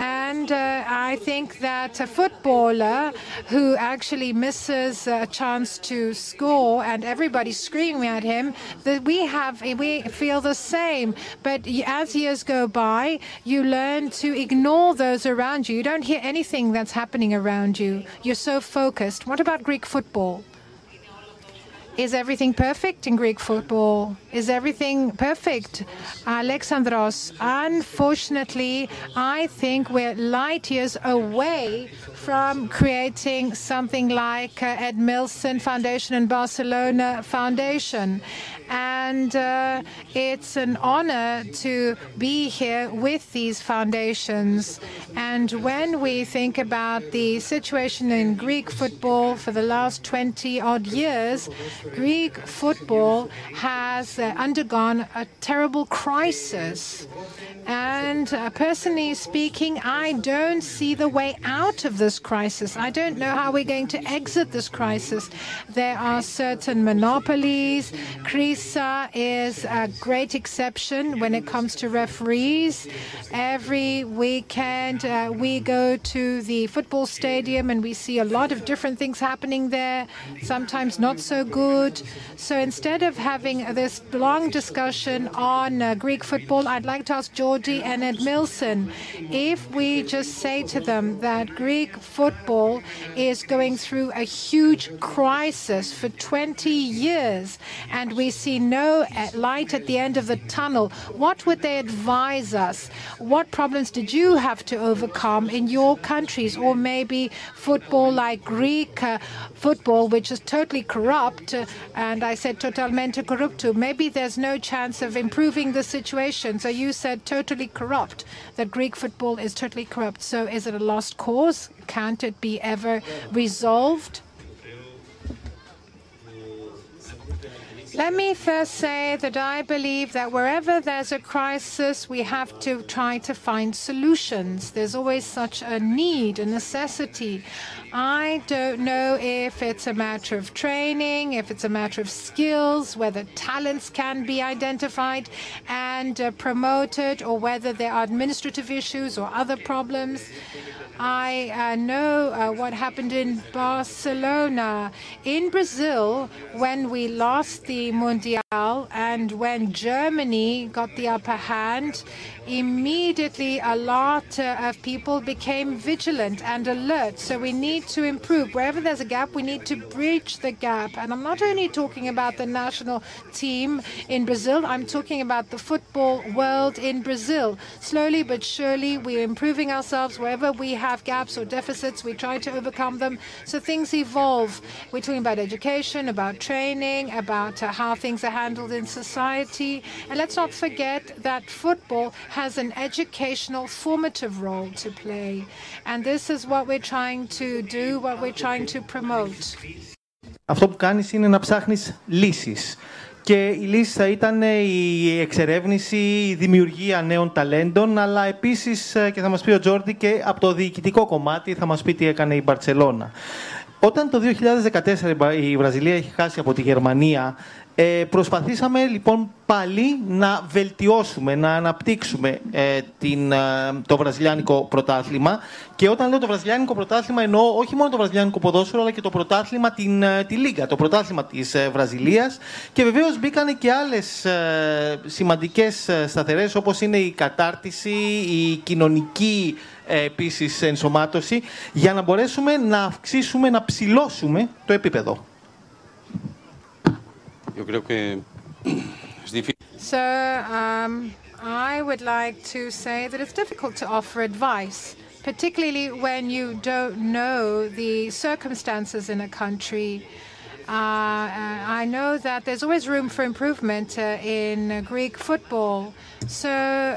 And uh, I think that a footballer who actually misses a chance to score and everybody's screaming at him, that we have we feel the same. But as years go by, you learn to ignore those around you. You don't hear anything that's happening around you. You're so focused. What about Greek football? Is everything perfect in Greek football? Is everything perfect? Alexandros, unfortunately, I think we're light years away from creating something like uh, Ed Edmilson Foundation and Barcelona Foundation. And uh, it's an honor to be here with these foundations. And when we think about the situation in Greek football for the last 20 odd years, Greek football has uh, undergone a terrible crisis. And uh, personally speaking, I don't see the way out of this crisis. I don't know how we're going to exit this crisis. There are certain monopolies. Chrysa is a great exception when it comes to referees. Every weekend, uh, we go to the football stadium and we see a lot of different things happening there, sometimes not so good. So instead of having this long discussion on uh, Greek football, I'd like to ask George and Edmilson if we just say to them that Greek football is going through a huge crisis for 20 years and we see no uh, light at the end of the tunnel, what would they advise us? What problems did you have to overcome in your countries? Or maybe football like Greek uh, football, which is totally corrupt, uh, and I said totalmente corrupto. Maybe there's no chance of improving the situation. So you said totally corrupt, that Greek football is totally corrupt. So is it a lost cause? Can't it be ever resolved? Let me first say that I believe that wherever there's a crisis, we have to try to find solutions. There's always such a need, a necessity. I don't know if it's a matter of training, if it's a matter of skills, whether talents can be identified and uh, promoted, or whether there are administrative issues or other problems. I uh, know uh, what happened in Barcelona. In Brazil, when we lost the the Mundial, and when Germany got the upper hand, immediately a lot uh, of people became vigilant and alert. So we need to improve. Wherever there's a gap, we need to bridge the gap. And I'm not only talking about the national team in Brazil, I'm talking about the football world in Brazil. Slowly but surely, we're improving ourselves. Wherever we have gaps or deficits, we try to overcome them. So things evolve. We're talking about education, about training, about uh, how things are handled in society. And let's not forget that football has an educational, formative role to play. And this is what we're trying to do, what we're trying to promote. Αυτό που κάνεις είναι να ψάχνεις λύσεις. Και η λύση θα ήταν η εξερεύνηση, η δημιουργία νέων ταλέντων, αλλά επίσης, και θα μας πει ο Τζόρντι, και από το διοικητικό κομμάτι θα μας πει τι έκανε η Μπαρτσελώνα. Όταν το 2014 η Βραζιλία έχει χάσει από τη Γερμανία, ε, προσπαθήσαμε λοιπόν πάλι να βελτιώσουμε, να αναπτύξουμε ε, την, ε, το βραζιλιάνικο πρωτάθλημα. Και όταν λέω το βραζιλιάνικο πρωτάθλημα εννοώ όχι μόνο το βραζιλιάνικο ποδόσφαιρο, αλλά και το πρωτάθλημα, την, ε, τη Λίγκα, το πρωτάθλημα της ε, Βραζιλίας. Και βεβαίως μπήκαν και άλλες ε, σημαντικές σταθερές, όπως είναι η κατάρτιση, η κοινωνική επίσης ενσωμάτωση, για να μπορέσουμε να αυξήσουμε, να ψηλώσουμε το επίπεδο. Yo creo que es [CLEARS THROAT] difícil. So um, I would like to say that it's difficult to offer advice, particularly when you don't know the circumstances in a country. Uh, I know that there's always room for improvement uh, in Greek football. So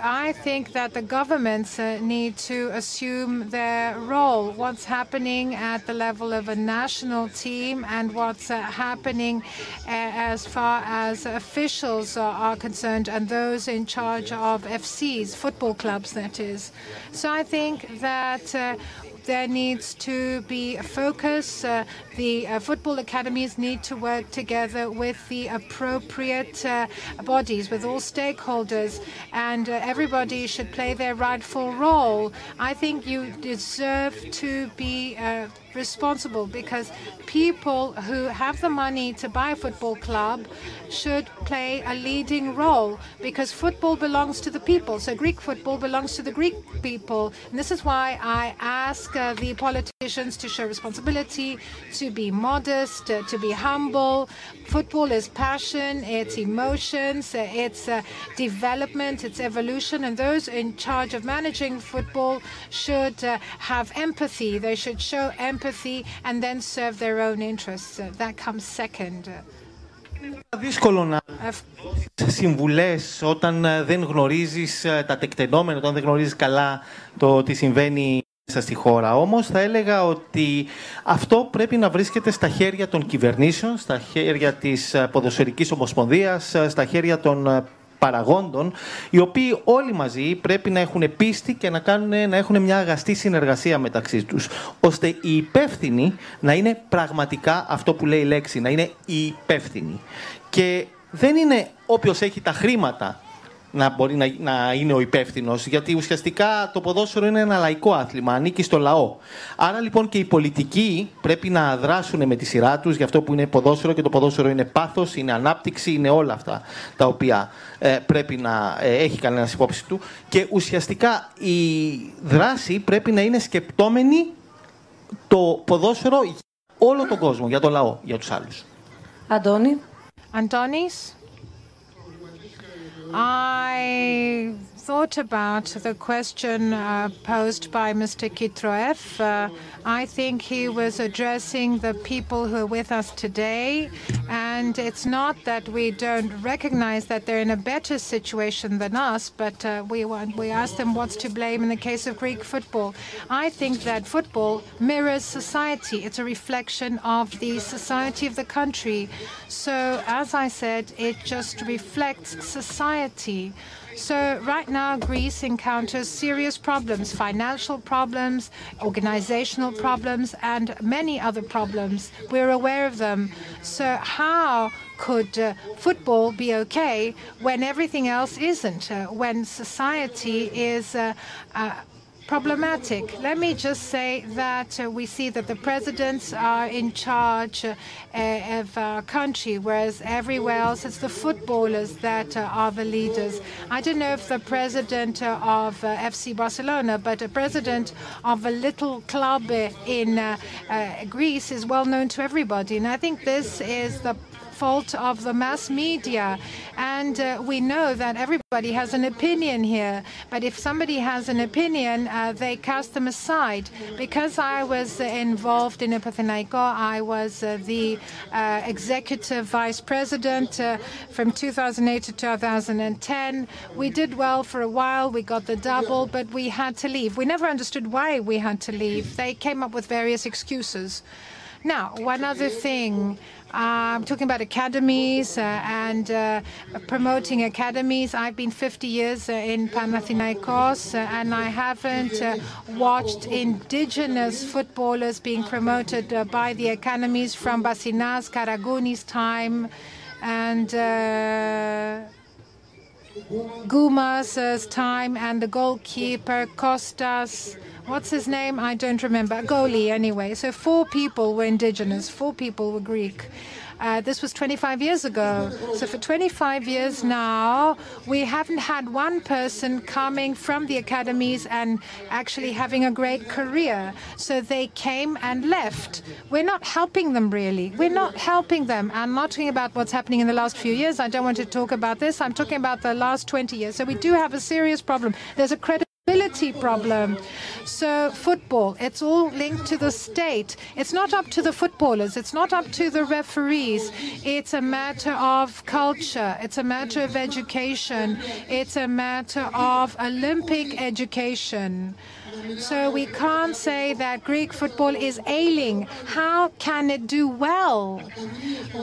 I think that the governments uh, need to assume their role. What's happening at the level of a national team and what's uh, happening uh, as far as officials are concerned and those in charge of FCs, football clubs, that is. So I think that uh, there needs to be a focus. Uh, the uh, football academies need to work together with the appropriate uh, bodies, with all stakeholders, and uh, everybody should play their rightful role. I think you deserve to be uh, responsible because people who have the money to buy a football club should play a leading role because football belongs to the people. So Greek football belongs to the Greek people. And this is why I ask uh, the politicians to show responsibility, to be modest, uh, to be humble. Football is passion, it's emotions, uh, it's uh, development, it's evolution. And those in charge of managing football should uh, have empathy. They should show empathy and then serve their own interests. Uh, that comes second. δύσκολο να δώσεις συμβουλές όταν δεν γνωρίζεις τα τεκτενόμενα, όταν δεν γνωρίζεις καλά το τι συμβαίνει μέσα στη χώρα. Όμως θα έλεγα ότι αυτό πρέπει να βρίσκεται στα χέρια των κυβερνήσεων, στα χέρια της Ποδοσφαιρικής Ομοσπονδίας, στα χέρια των παραγόντων, οι οποίοι όλοι μαζί πρέπει να έχουν πίστη και να, κάνουν, να έχουν μια αγαστή συνεργασία μεταξύ τους, ώστε οι υπεύθυνοι να είναι πραγματικά αυτό που λέει η λέξη, να είναι οι υπεύθυνοι. Και δεν είναι όποιος έχει τα χρήματα να μπορεί να, να είναι ο υπεύθυνος, γιατί ουσιαστικά το ποδόσφαιρο είναι ένα λαϊκό άθλημα, ανήκει στο λαό. Άρα λοιπόν και οι πολιτικοί πρέπει να δράσουν με τη σειρά τους για αυτό που είναι ποδόσφαιρο και το ποδόσφαιρο είναι πάθος, είναι ανάπτυξη, είναι όλα αυτά τα οποία ε, πρέπει να ε, έχει κανένας υπόψη του. Και ουσιαστικά η δράση πρέπει να είναι σκεπτόμενη το ποδόσφαιρο για όλο τον κόσμο, για τον λαό, για τους άλλους. Αντώνη. Αντώνης. I thought about the question uh, posed by Mr. Kitroeff. Uh, I think he was addressing the people who are with us today, and it's not that we don't recognize that they're in a better situation than us, but uh, we want, we ask them what's to blame in the case of Greek football. I think that football mirrors society. It's a reflection of the society of the country. So, as I said, it just reflects society. So right now, Greece encounters serious problems, financial problems, organizational problems, and many other problems. We're aware of them. So how could uh, football be okay when everything else isn't? Uh, when society is uh, problematic. Let me just say that uh, we see that the presidents are in charge uh, of our country, whereas everywhere else it's the footballers that uh, are the leaders. I don't know if the president uh, of uh, FC Barcelona, but a president of a little club uh, in Greece is well known to everybody. And I think this is the fault of the mass media. And uh, we know that everybody has an opinion here. But if somebody has an opinion, uh, they cast them aside. Because I was involved in Panathinaiko, I was uh, the uh, executive vice president uh, from 2008 to 2010. We did well for a while. We got the double, but we had to leave. We never understood why we had to leave. They came up with various excuses. Now, one other thing. I'm talking about academies uh, and uh, promoting academies. I've been 50 years uh, in Panathinaikos uh, and I haven't uh, watched indigenous footballers being promoted by the academies from Basinas, Karagouni's time and Goumas' time and the goalkeeper Costas, What's his name? I don't remember. Goalie, anyway. So four people were indigenous, four people were Greek. Uh, this was 25 years ago. So for 25 years now, we haven't had one person coming from the academies and actually having a great career. So they came and left. We're not helping them really. We're not helping them. I'm not talking about what's happening in the last few years. I don't want to talk about this. I'm talking about the last 20 years. So we do have a serious problem. There's a credibility problem. So football, it's all linked to the state. It's not up to the footballers. It's not up to the referees. It's a matter of culture. It's a matter of education. It's a matter of Olympic education. So we can't say that Greek football is ailing. How can it do well?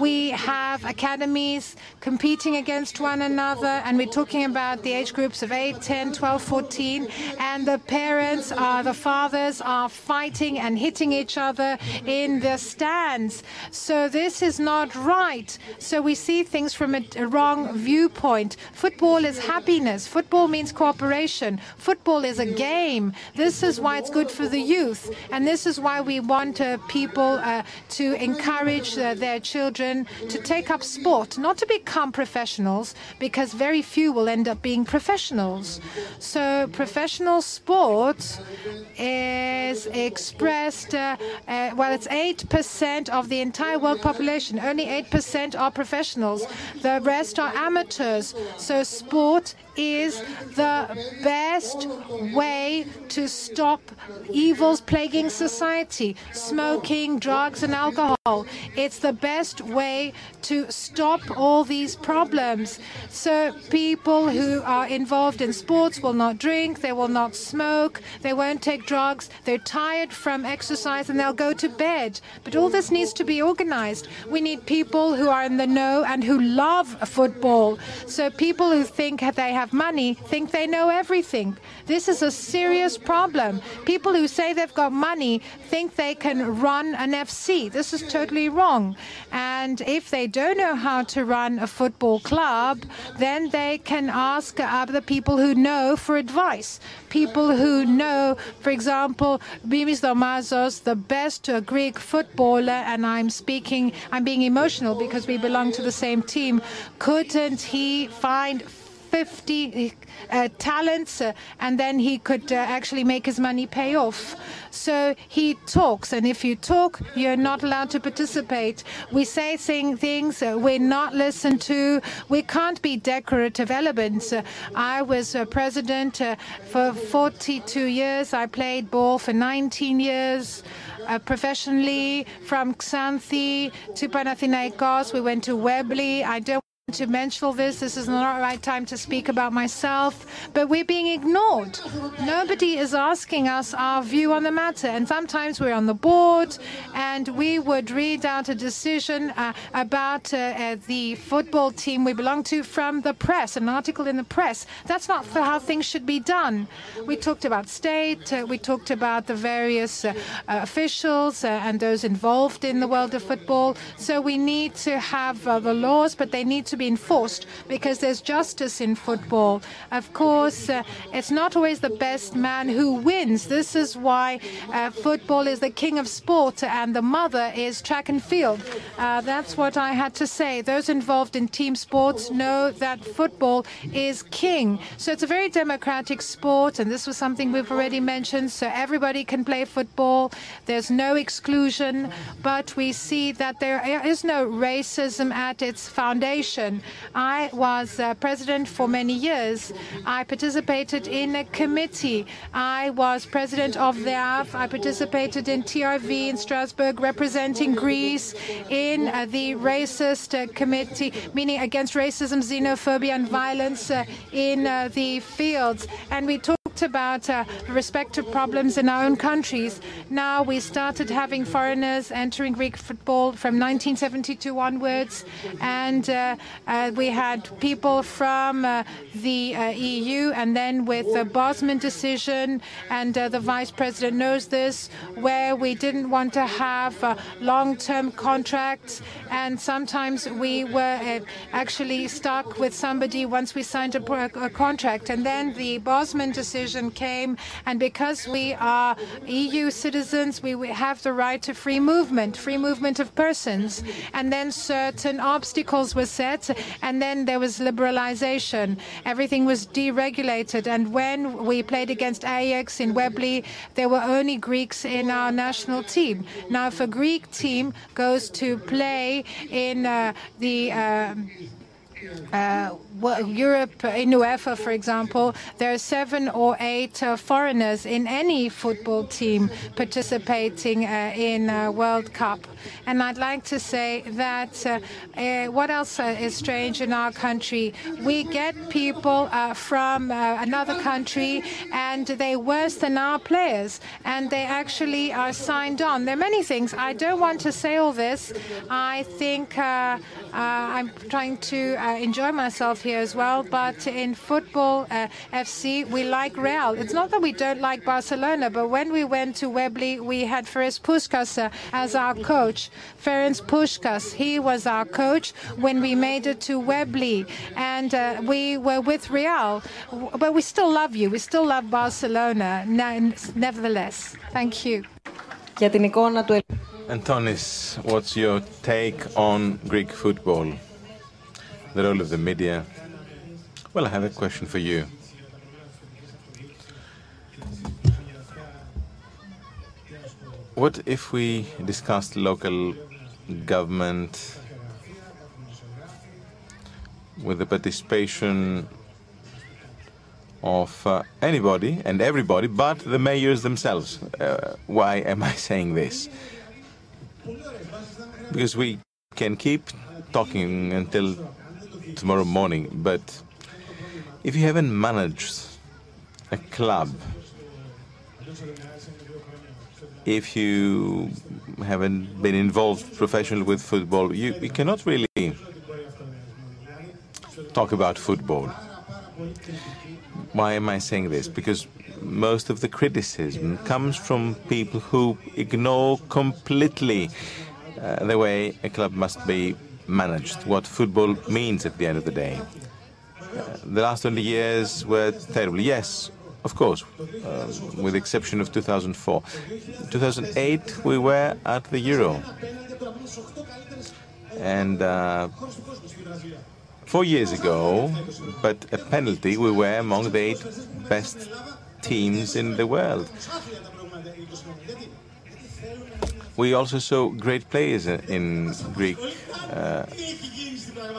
We have academies competing against one another, and we're talking about the age groups of 8, 10, 12, 14, and the parents are, the fathers are fighting and hitting each other in the stands. So this is not right. So we see things from a, a wrong viewpoint. Football is happiness. Football means cooperation. Football is a game. This is why it's good for the youth, and this is why we want uh, people uh, to encourage uh, their children to take up sport, not to become professionals, because very few will end up being professionals. So professional sport is expressed, uh, uh, well, it's 8% of the entire world population. Only 8% are professionals. The rest are amateurs. So sport is the best way to stop evils plaguing society smoking, drugs, and alcohol. It's the best way to stop all these problems. So, people who are involved in sports will not drink, they will not smoke, they won't take drugs, they're tired from exercise, and they'll go to bed. But all this needs to be organized. We need people who are in the know and who love football. So, people who think they have money think they know everything. This is a serious problem. People who say they've got money think they can run an FC. This is totally wrong. And if they don't know how to run a football club, then they can ask other people who know for advice. People who know, for example, Mimis Domazos, the best Greek footballer, and I'm speaking, I'm being emotional because we belong to the same team. Couldn't he find 50 uh, talents, uh, and then he could uh, actually make his money pay off. So he talks, and if you talk, you're not allowed to participate. We say things, we're not listened to. We can't be decorative elements. I was president uh, for 42 years. I played ball for 19 years. Uh, professionally from Xanthi to Panathinaikos. We went to Wembley. I don't to mention this. This is not the right time to speak about myself, but we're being ignored. Nobody is asking us our view on the matter. And sometimes we're on the board and we would read out a decision uh, about uh, uh, the football team we belong to from the press, an article in the press. That's not how things should be done. We talked about state, uh, we talked about the various uh, uh, officials and those involved in the world of football. So we need to have the laws, but they need to be enforced because there's justice in football. Of course, uh, it's not always the best man who wins. This is why uh, football is the king of sport and the mother is track and field. Uh, that's what I had to say. Those involved in team sports know that football is king. So it's a very democratic sport, and this was something we've already mentioned. So everybody can play football. There's no exclusion, but we see that there is no racism at its foundation. I was uh, president for many years. I participated in a committee. I was president of the AF. I participated in TRV in Strasbourg, representing Greece in uh, the racist uh, committee, meaning against racism, xenophobia, and violence uh, in uh, the fields. And we talked about uh, respective problems in our own countries. Now we started having foreigners entering Greek football from 1972 onwards, and uh, uh, we had people from uh, the uh, EU, and then with the Bosman decision, and uh, the vice president knows this, where we didn't want to have long-term contracts, and sometimes we were actually stuck with somebody once we signed a, a contract, and then the Bosman decision decision came, and because we are EU citizens, we have the right to free movement, free movement of persons. And then certain obstacles were set, and then there was liberalization. Everything was deregulated. And when we played against Ajax in Wembley, there were only Greeks in our national team. Now, if a Greek team goes to play in uh, the uh, uh, well, Europe, in UEFA, for example, there are seven or eight uh, foreigners in any football team participating uh, in uh, World Cup. And I'd like to say that uh, uh, what else is strange in our country? We get people from another country and they're worse than our players, and they actually are signed on. There are many things. I don't want to say all this. I think I'm trying to enjoy myself here as well. But in football uh, FC, we like Real. It's not that we don't like Barcelona, but when we went to Wembley, we had Ferenc Puskas uh, as our coach. Ferenc Puskas, he was our coach when we made it to Wembley, and uh, we were with Real. But we still love you. We still love Barcelona. Nevertheless, thank you. Antonis, what's your take on Greek football? The role of the media, well, I have a question for you. What if we discussed local government with the participation of uh, anybody and everybody but the mayors themselves? Uh, why am I saying this? Because we can keep talking until tomorrow morning, but if you haven't managed a club, if you haven't been involved professionally with football, you, you cannot really talk about football. Why am I saying this? Because most of the criticism comes from people who ignore completely uh, the way a club must be managed, what football means at the end of the day. Uh, the last 20 years were terrible. Yes, of course, um, with the exception of 2004. 2008, we were at the Euro. And uh, four years ago, but a penalty, we were among the eight best teams in the world. We also saw great players in Greek uh,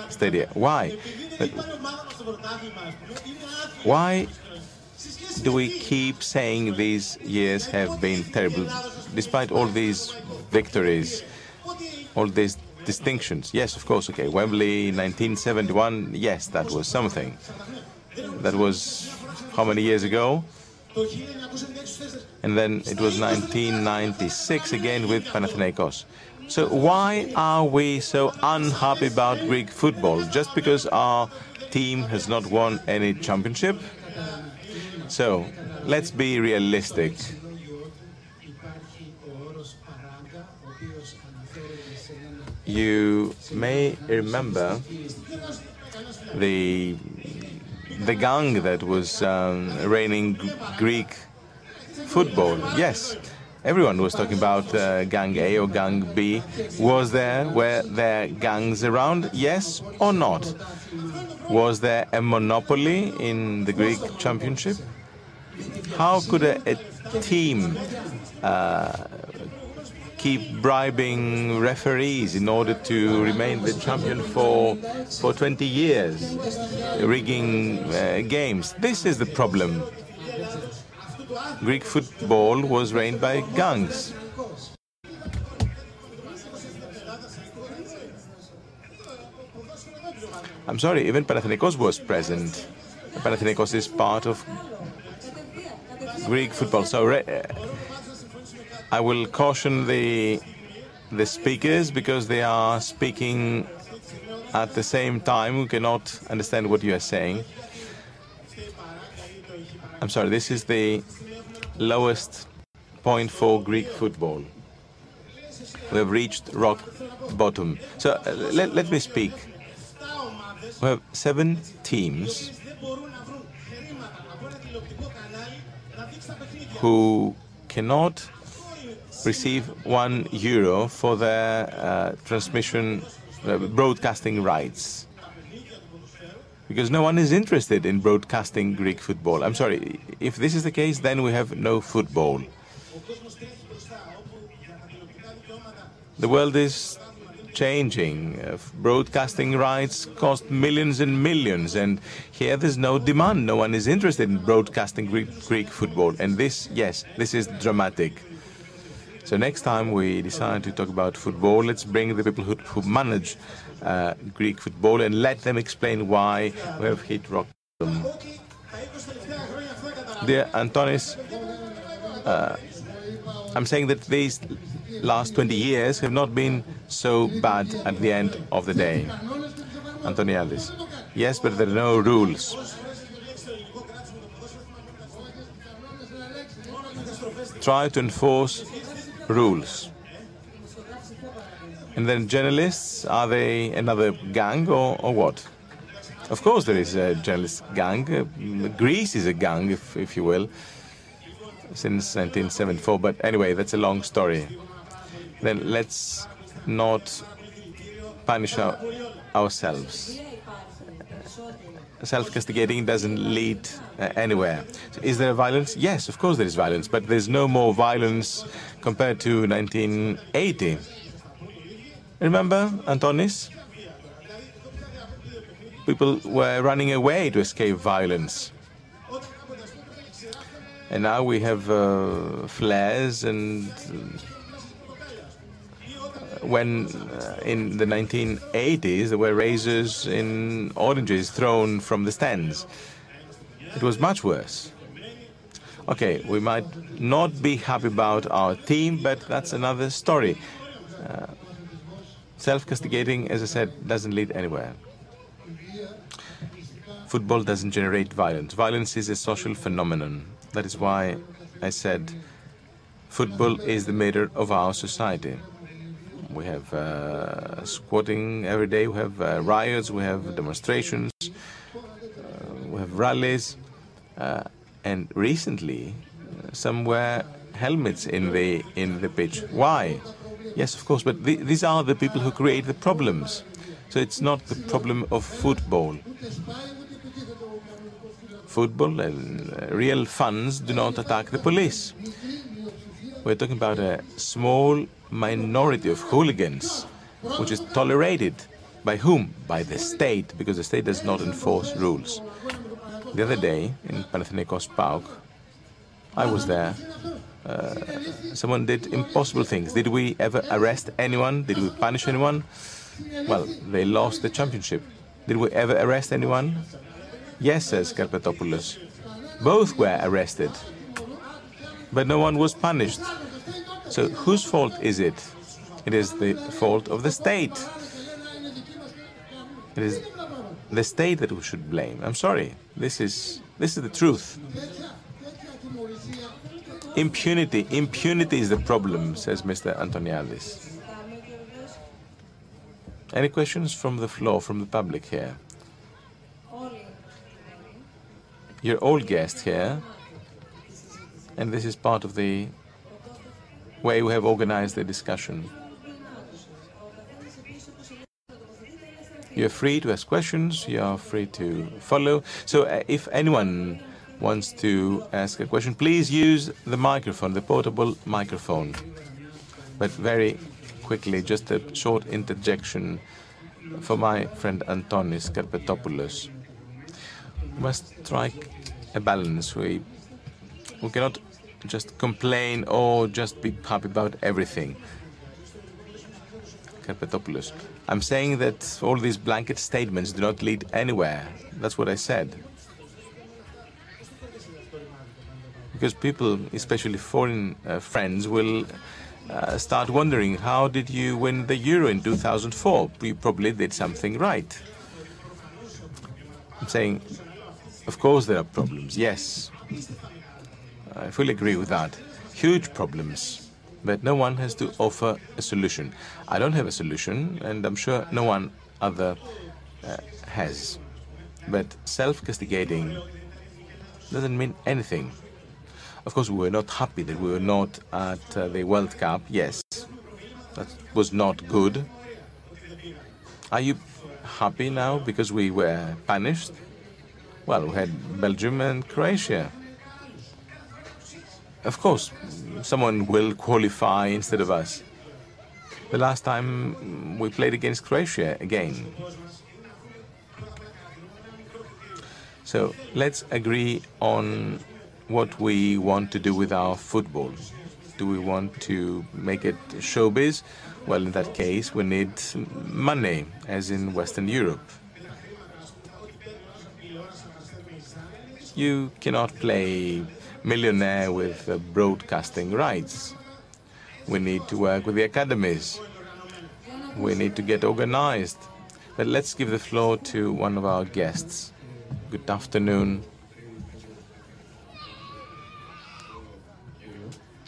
stadia. Why? But why do we keep saying these years have been terrible, despite all these victories, all these distinctions? Yes, of course, okay. Wembley, 1971, yes, that was something. That was how many years ago? And then it was 1996 again with Panathinaikos. So why are we so unhappy about Greek football? Just because our team has not won any championship? So let's be realistic. You may remember the the gang that was um, reigning Greek football. Yes, everyone was talking about uh, gang A or gang B. Was there were there gangs around? Yes or not? Was there a monopoly in the Greek championship? How could a, a team uh, keep bribing referees in order to remain the champion for for 20 years, rigging uh, games. This is the problem. Greek football was reigned by gangs. I'm sorry, even Panathinaikos was present. Panathinaikos is part of Greek football. So uh, I will caution the the speakers because they are speaking at the same time. We cannot understand what you are saying. I'm sorry, this is the lowest point for Greek football. We have reached rock bottom. So uh, let, let me speak. We have seven teams who cannot receive one euro for their uh, transmission, uh, broadcasting rights. Because no one is interested in broadcasting Greek football. I'm sorry, if this is the case, then we have no football. The world is changing. Uh, broadcasting rights cost millions and millions, and here there's no demand. No one is interested in broadcasting Greek, Greek football. And this, yes, this is dramatic. So next time we decide to talk about football, let's bring the people who, who manage uh, Greek football and let them explain why we have hit rock bottom. Dear Antonis, uh, I'm saying that these last 20 years have not been so bad at the end of the day. Antoniadis. Yes, but there are no rules. Try to enforce rules. And then journalists, are they another gang or, or what? Of course, there is a journalist gang. Greece is a gang, if, if you will, since 1974. But anyway, that's a long story. Then let's not punish our, ourselves. Self-castigating doesn't lead uh, anywhere. So is there violence? Yes, of course there is violence, but there's no more violence compared to 1980. Remember, Antonis? People were running away to escape violence. And now we have uh, flares and uh, when uh, in the 1980s there were razors in oranges thrown from the stands. It was much worse. Okay, we might not be happy about our team, but that's another story. Uh, Self-castigating, as I said, doesn't lead anywhere. Football doesn't generate violence. Violence is a social phenomenon. That is why I said football is the mirror of our society. We have uh, squatting every day, we have uh, riots, we have demonstrations, uh, we have rallies. Uh, and recently, uh, some wear helmets in the in the pitch. Why? Yes, of course, but th these are the people who create the problems. So it's not the problem of football. Football and uh, real funds do not attack the police. We're talking about a small minority of hooligans, which is tolerated by whom? By the state, because the state does not enforce rules. The other day in Panathinaikos Park, I was there. Uh, someone did impossible things. Did we ever arrest anyone? Did we punish anyone? Well, they lost the championship. Did we ever arrest anyone? Yes, says Karpetopoulos. Both were arrested. But no one was punished. So whose fault is it? It is the fault of the state. It is the state that we should blame. I'm sorry. This is this is the truth. Impunity. Impunity is the problem, says Mr. Antoniadis. Any questions from the floor, from the public here? You're all guests here, and this is part of the way we have organized the discussion. You're free to ask questions, you are free to follow. So uh, if anyone wants to ask a question, please use the microphone, the portable microphone. But very quickly, just a short interjection for my friend Antonis Karpetopoulos. We must strike a balance. We, we cannot just complain or just be happy about everything. Karpetopoulos. I'm saying that all these blanket statements do not lead anywhere. That's what I said. Because people, especially foreign uh, friends, will uh, start wondering how did you win the Euro in 2004? You probably did something right. I'm saying, of course, there are problems. Yes, I fully agree with that. Huge problems. But no one has to offer a solution. I don't have a solution, and I'm sure no one other uh, has. But self castigating doesn't mean anything. Of course, we were not happy that we were not at uh, the World Cup. Yes, that was not good. Are you happy now because we were punished? Well, we had Belgium and Croatia. Of course, someone will qualify instead of us. The last time we played against Croatia again. So let's agree on what we want to do with our football. Do we want to make it showbiz? Well, in that case, we need money, as in Western Europe. You cannot play millionaire with uh, broadcasting rights. We need to work with the academies. We need to get organized. But let's give the floor to one of our guests. Good afternoon.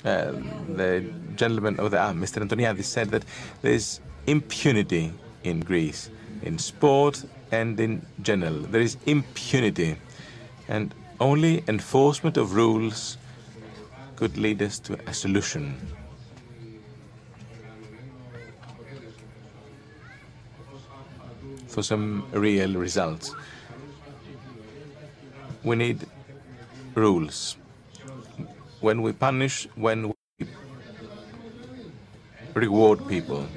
Uh, the gentleman the ah, Mr. Antoniadis said that there's impunity in Greece, in sport and in general. There is impunity. And only enforcement of rules could lead us to a solution. For some real results. We need rules. When we punish, when we reward people.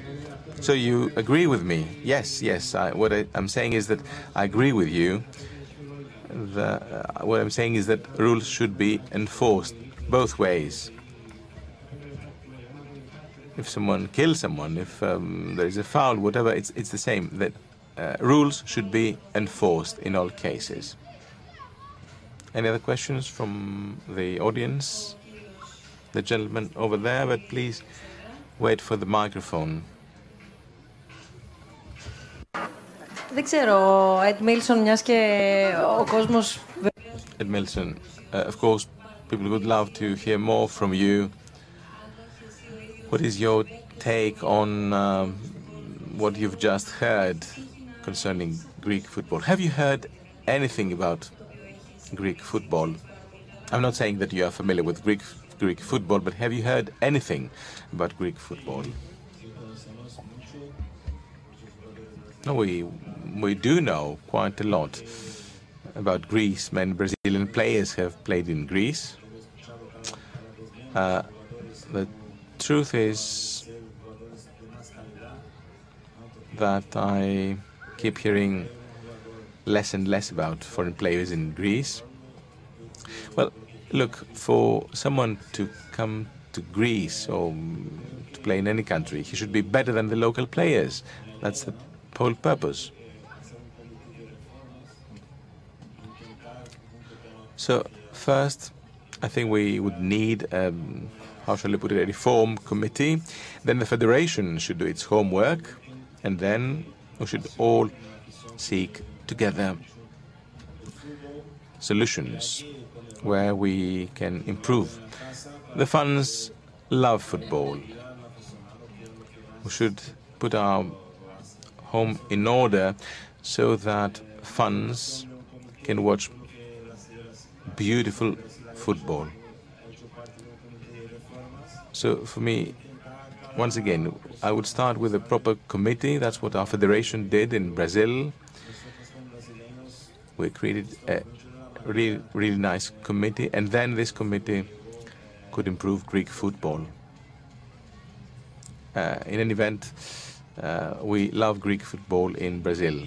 So you agree with me? Yes, yes. I, what I, am saying is that I agree with you the, uh, what I'm saying is that rules should be enforced both ways. If someone kills someone, if um, there is a foul, whatever, it's, it's the same. That uh, rules should be enforced in all cases. Any other questions from the audience? The gentleman over there, but please wait for the microphone. Δεν ξέρω, Edmilson, μιας και ο κόσμος... Edmilson, uh, of course, people would love to hear more from you. What is your take on uh, what you've just heard concerning Greek football? Have you heard anything about Greek football? I'm not saying that you are familiar with Greek Greek football, but have you heard anything about Greek football? No, we we do know quite a lot about Greece. Many Brazilian players have played in Greece. Uh, the truth is that I keep hearing less and less about foreign players in Greece. Well, look, for someone to come to Greece or to play in any country, he should be better than the local players. That's the whole purpose. So first, I think we would need, um, how shall I put it, a reform committee. Then the federation should do its homework, and then we should all seek together solutions where we can improve. The fans love football. We should put our home in order so that fans can watch beautiful football. So for me, once again, I would start with a proper committee. That's what our federation did in Brazil. We created a really, really nice committee, and then this committee could improve Greek football. Uh, in any event, uh, we love Greek football in Brazil.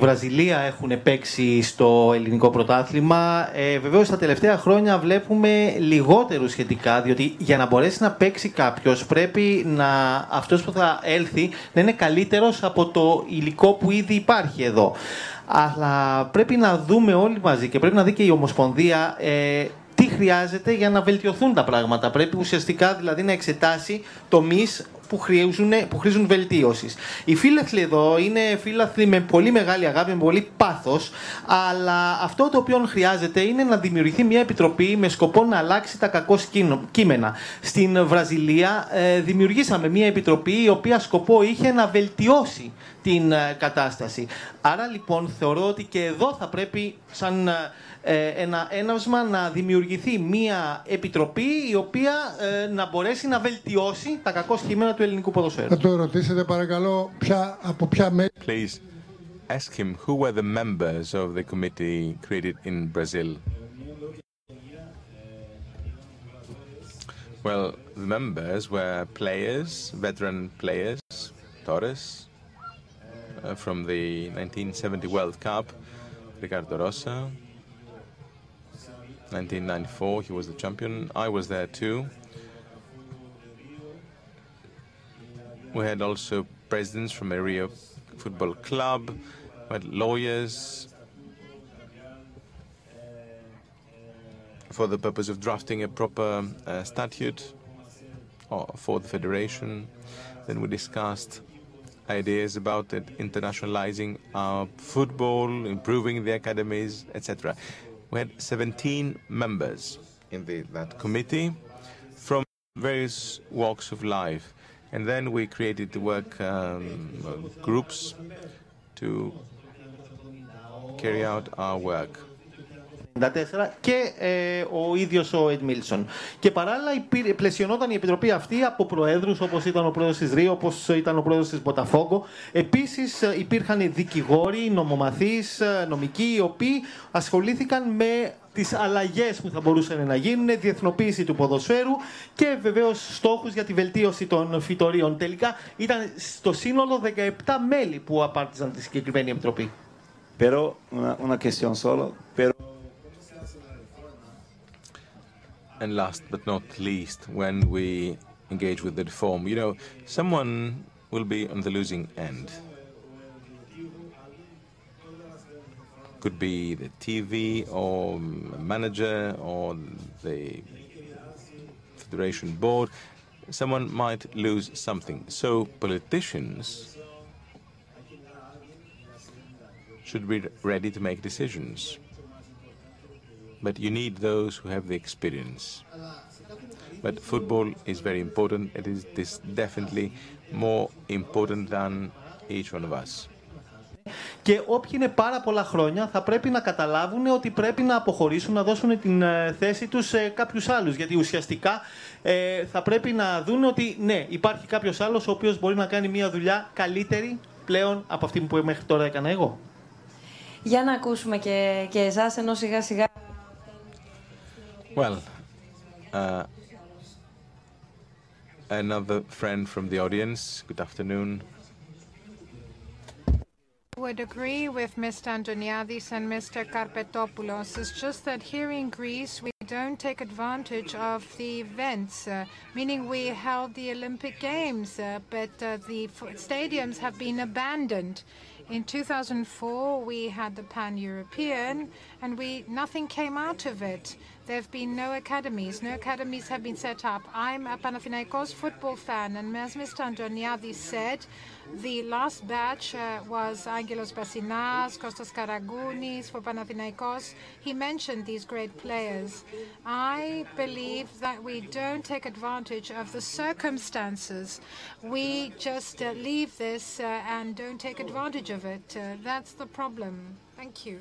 Βραζιλία έχουν παίξει στο ελληνικό πρωτάθλημα. Ε, Βεβαίως τα τελευταία χρόνια βλέπουμε λιγότερους σχετικά, διότι για να μπορέσει να παίξει κάποιος πρέπει να αυτός που θα έλθει να είναι καλύτερος από το υλικό που ήδη υπάρχει εδώ. Αλλά πρέπει να δούμε όλοι μαζί και πρέπει να δει και η Ομοσπονδία ε, τι χρειάζεται για να βελτιωθούν τα πράγματα. Πρέπει ουσιαστικά δηλαδή να εξετάσει τομείς που χρήζουν, που χρήζουν βελτίωσης. Οι φίλαθλοι εδώ είναι φίλαθλοι με πολύ μεγάλη αγάπη, με πολύ πάθος, αλλά αυτό το οποίο χρειάζεται είναι να δημιουργηθεί μια επιτροπή με σκοπό να αλλάξει τα κακό κείμενα. Στην Βραζιλία ε, δημιουργήσαμε μια επιτροπή η οποία σκοπό είχε να βελτιώσει την ε, κατάσταση. Άρα λοιπόν θεωρώ ότι και εδώ θα πρέπει σαν ε, ένα έναυσμα να δημιουργηθεί μία επιτροπή η οποία ε, να μπορέσει να βελτιώσει τα κακό σχήμενα του ελληνικού ποδοσφαίρου. Θα το ρωτήσετε παρακαλώ ποια, από ποια μέλη... Please ask him who were the members of the committee created in Brazil. Well, the members were players, veteran players, Torres, uh, from the 1970 World Cup, Ricardo Rosa, 1994, he was the champion. I was there too. We had also presidents from a Rio Football Club, we had lawyers for the purpose of drafting a proper uh, statute for the federation. Then we discussed ideas about it, internationalizing our football, improving the academies, etc. We had 17 members in the, that committee from various walks of life. And then we created the work um, groups to carry out our work. και ε, ο ίδιος ο Ed Milson. Και παράλληλα πλαισιωνόταν η επιτροπή αυτή από προέδρους όπως ήταν ο πρόεδρος της ΡΙΟ, όπως ήταν ο πρόεδρος της Μποταφόγκο. Επίσης ε, υπήρχαν δικηγόροι, νομομαθείς, ε, νομικοί, οι οποίοι ασχολήθηκαν με τις αλλαγές που θα μπορούσαν να γίνουν, διεθνοποίηση του ποδοσφαίρου και βεβαίως στόχους για τη βελτίωση των φυτορίων. Τελικά ήταν στο σύνολο 17 μέλη που απάρτησαν τη συγκεκριμένη επιτροπή. Pero una, una cuestión solo, pero And last but not least, when we engage with the reform, you know, someone will be on the losing end. Could be the TV or manager or the federation board. Someone might lose something. So politicians should be ready to make decisions but you need those who have the experience. But football is very important. It is this definitely more important than each one of us. Και όποιοι είναι πάρα πολλά χρόνια θα πρέπει να καταλάβουν ότι πρέπει να αποχωρήσουν, να δώσουν την θέση τους σε κάποιους άλλους. Γιατί ουσιαστικά ε, θα πρέπει να δουν ότι ναι, υπάρχει κάποιος άλλος ο οποίος μπορεί να κάνει μια δουλειά καλύτερη πλέον από αυτή που μέχρι τώρα έκανα εγώ. Για να ακούσουμε και, και εσάς, ενώ σιγά σιγά Well, uh, another friend from the audience. Good afternoon. Would agree with Mr. Antoniadis and Mr. Karpetopoulos. It's just that here in Greece, we don't take advantage of the events, uh, meaning we held the Olympic Games, uh, but uh, the stadiums have been abandoned. In 2004, we had the Pan-European, and we nothing came out of it. There have been no academies. No academies have been set up. I'm a Panathinaikos football fan, and as Mr. Antoniadis said, the last batch uh, was Angelos Basinas, Kostas Karagounis for Panathinaikos. He mentioned these great players. I believe that we don't take advantage of the circumstances. We just uh, leave this uh, and don't take advantage of it. Uh, that's the problem. Thank you.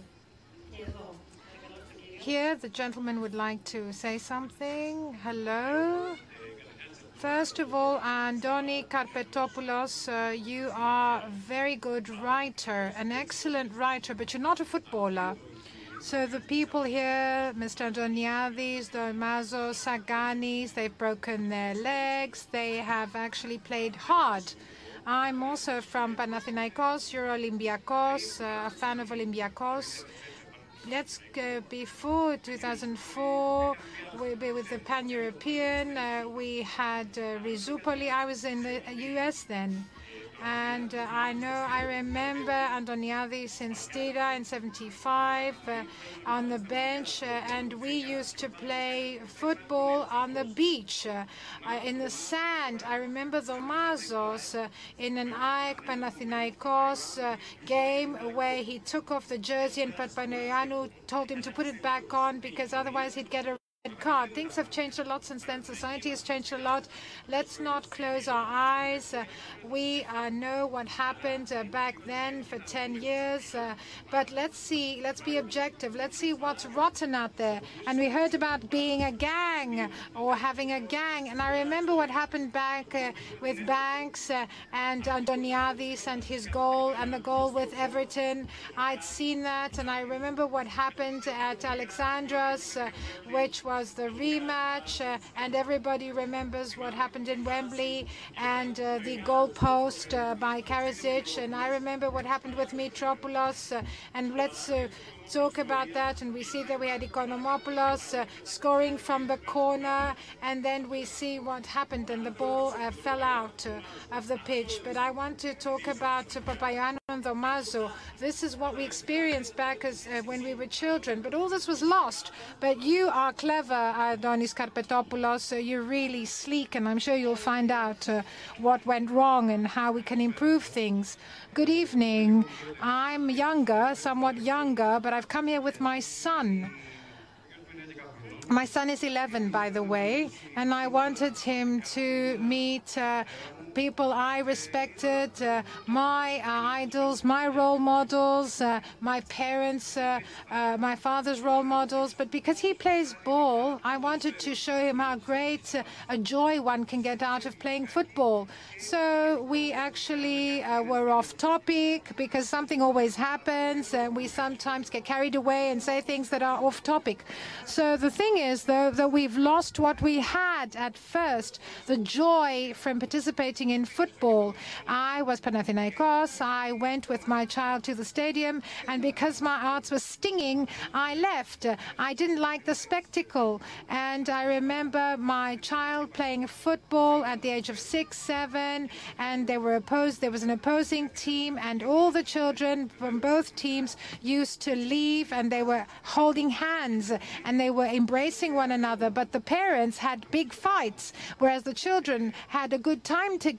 here, the gentleman would like to say something. Hello. First of all, Andoni Karpetopoulos, uh, you are a very good writer, an excellent writer, but you're not a footballer. So the people here, Mr. Antoniadis, Domazo, Saganis, they've broken their legs. They have actually played hard. I'm also from Panathinaikos, you're Olympiakos, uh, a fan of Olympiakos. Let's go before 2004, we, be with the Pan-European, uh, we had uh, Rizoupoli. I was in the US then. And uh, I know, I remember Antoniadis in Stira in 75 uh, on the bench, uh, and we used to play football on the beach, uh, uh, in the sand. I remember Domazos uh, in an AEK Panathinaikos game where he took off the jersey and Papaioannou told him to put it back on because otherwise he'd get a card. Things have changed a lot since then. Society has changed a lot. Let's not close our eyes. Uh, we uh, know what happened uh, back then for 10 years. Uh, but let's see, let's be objective. Let's see what's rotten out there. And we heard about being a gang or having a gang. And I remember what happened back uh, with Banks and Antoniadis and his goal and the goal with Everton. I'd seen that and I remember what happened at Alexandras, which was the rematch, uh, and everybody remembers what happened in Wembley and uh, the goal post uh, by Karasic. And I remember what happened with Mitropoulos. Uh, and let's uh, talk about that. And we see that we had Economopoulos uh, scoring from the corner, and then we see what happened, and the ball uh, fell out uh, of the pitch. But I want to talk about uh, Papaioannou and Domazo. This is what we experienced back as uh, when we were children. But all this was lost. But you are clever, Adonis Karpetopoulos. So you're really sleek, and I'm sure you'll find out uh, what went wrong and how we can improve things. Good evening. I'm younger, somewhat younger, but I've come here with my son. My son is 11, by the way, and I wanted him to meet uh, people I respected, uh, my uh, idols, my role models, uh, my parents, my father's role models. But because he plays ball, I wanted to show him how great a joy one can get out of playing football. So we actually were off topic because something always happens, and we sometimes get carried away and say things that are off topic. So the thing is, though, that we've lost what we had at first the joy from participating in football. I was Panathinaikos. I went with my child to the stadium, and because my arts were stinging, I left. I didn't like the spectacle. And I remember my child playing football at the age of six, seven, and they were opposed. There was an opposing team, and all the children from both teams used to leave, and they were holding hands and they were embracing one another. But the parents had big fights, whereas the children had a good time together.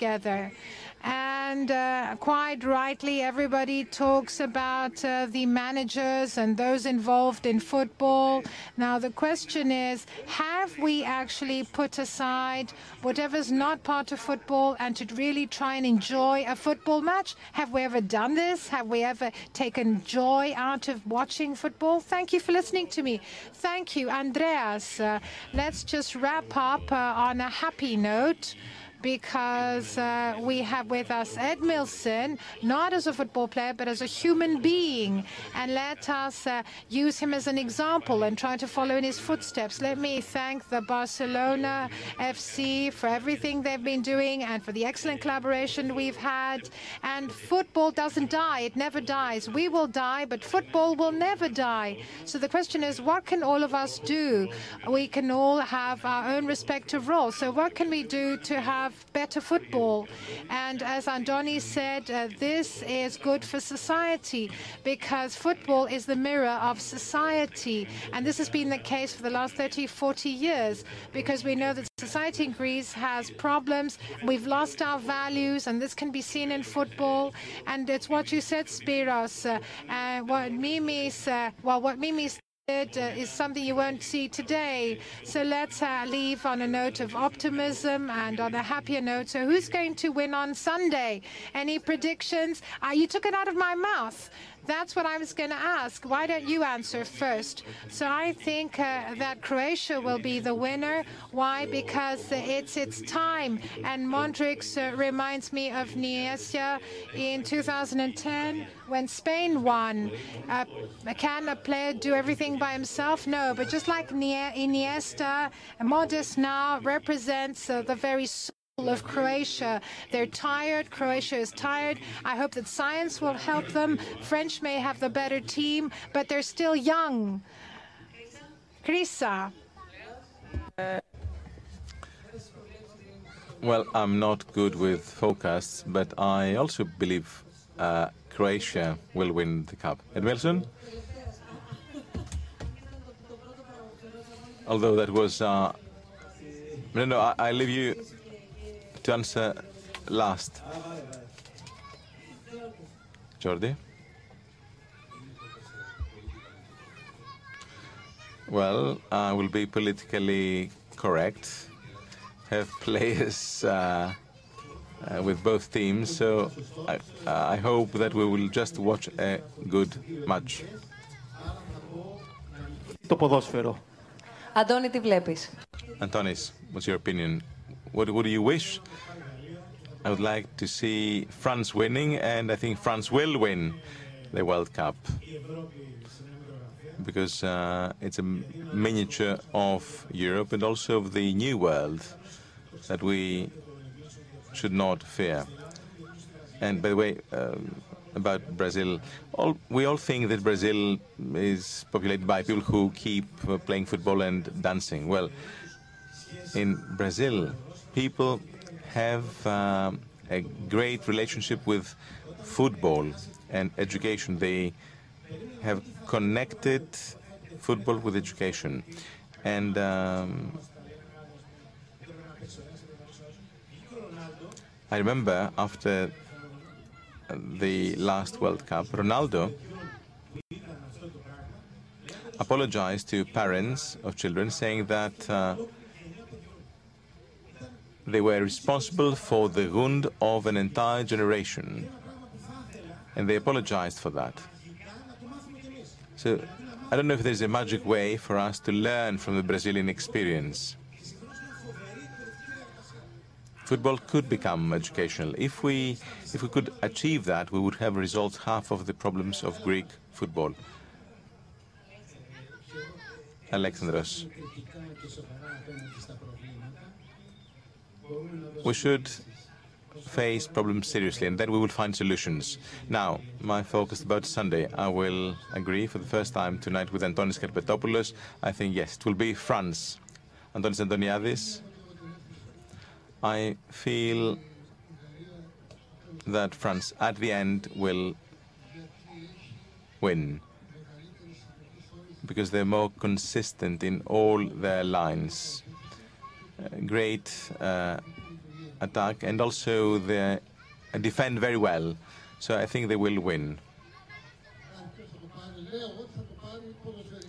And uh, quite rightly, everybody talks about uh, the managers and those involved in football. Now, the question is have we actually put aside whatever's not part of football and to really try and enjoy a football match? Have we ever done this? Have we ever taken joy out of watching football? Thank you for listening to me. Thank you, Andreas. Uh, let's just wrap up uh, on a happy note because uh, we have with us Edmilson, not as a football player, but as a human being. And let us uh, use him as an example and try to follow in his footsteps. Let me thank the Barcelona FC for everything they've been doing and for the excellent collaboration we've had. And football doesn't die, it never dies. We will die, but football will never die. So the question is, what can all of us do? We can all have our own respective roles. So what can we do to have better football. And as Andoni said, uh, this is good for society because football is the mirror of society. And this has been the case for the last 30, 40 years because we know that society in Greece has problems. We've lost our values, and this can be seen in football. And it's what you said, Spiros. Uh, uh, what Mimis, uh, well, what Mimis is something you won't see today. So let's uh, leave on a note of optimism and on a happier note. So who's going to win on Sunday? Any predictions? Uh, you took it out of my mouth. That's what I was going to ask. Why don't you answer first? So I think uh, that Croatia will be the winner. Why? Because it's its time. And Modric uh, reminds me of Iniesta in 2010 when Spain won. Uh, can a player do everything by himself? No, but just like Iniesta, Modric now represents uh, the very of Croatia. They're tired. Croatia is tired. I hope that science will help them. French may have the better team, but they're still young. Chrysa. Well, I'm not good with forecasts, but I also believe uh, Croatia will win the cup. Edmilson? Although that was... Uh, no, no, I, I leave you to answer last. Jordi? Well, I will be politically correct. Have players uh, uh, with both teams, so I, uh, I hope that we will just watch a good match. Το ποδόσφαιρο. Αντώνη, τι βλέπεις? Antonis, what's your opinion? what, what do you wish? I would like to see France winning, and I think France will win the World Cup because uh, it's a miniature of Europe and also of the new world that we should not fear. And by the way, um, about Brazil, all, we all think that Brazil is populated by people who keep uh, playing football and dancing. Well, in Brazil, people have uh, a great relationship with football and education. They have connected football with education. And um, I remember after the last World Cup, Ronaldo apologized to parents of children saying that uh, they were responsible for the wound of an entire generation. And they apologized for that. So I don't know if there's a magic way for us to learn from the Brazilian experience. Football could become educational. If we, if we could achieve that, we would have resolved half of the problems of Greek football. Alexandros. We should face problems seriously and then we will find solutions. Now, my focus about Sunday. I will agree for the first time tonight with Antonis Karpetopoulos. I think, yes, it will be France. Antonis Antoniadis. I feel that France at the end will win because they're more consistent in all their lines. Great uh, attack and also they defend very well. So I think they will win.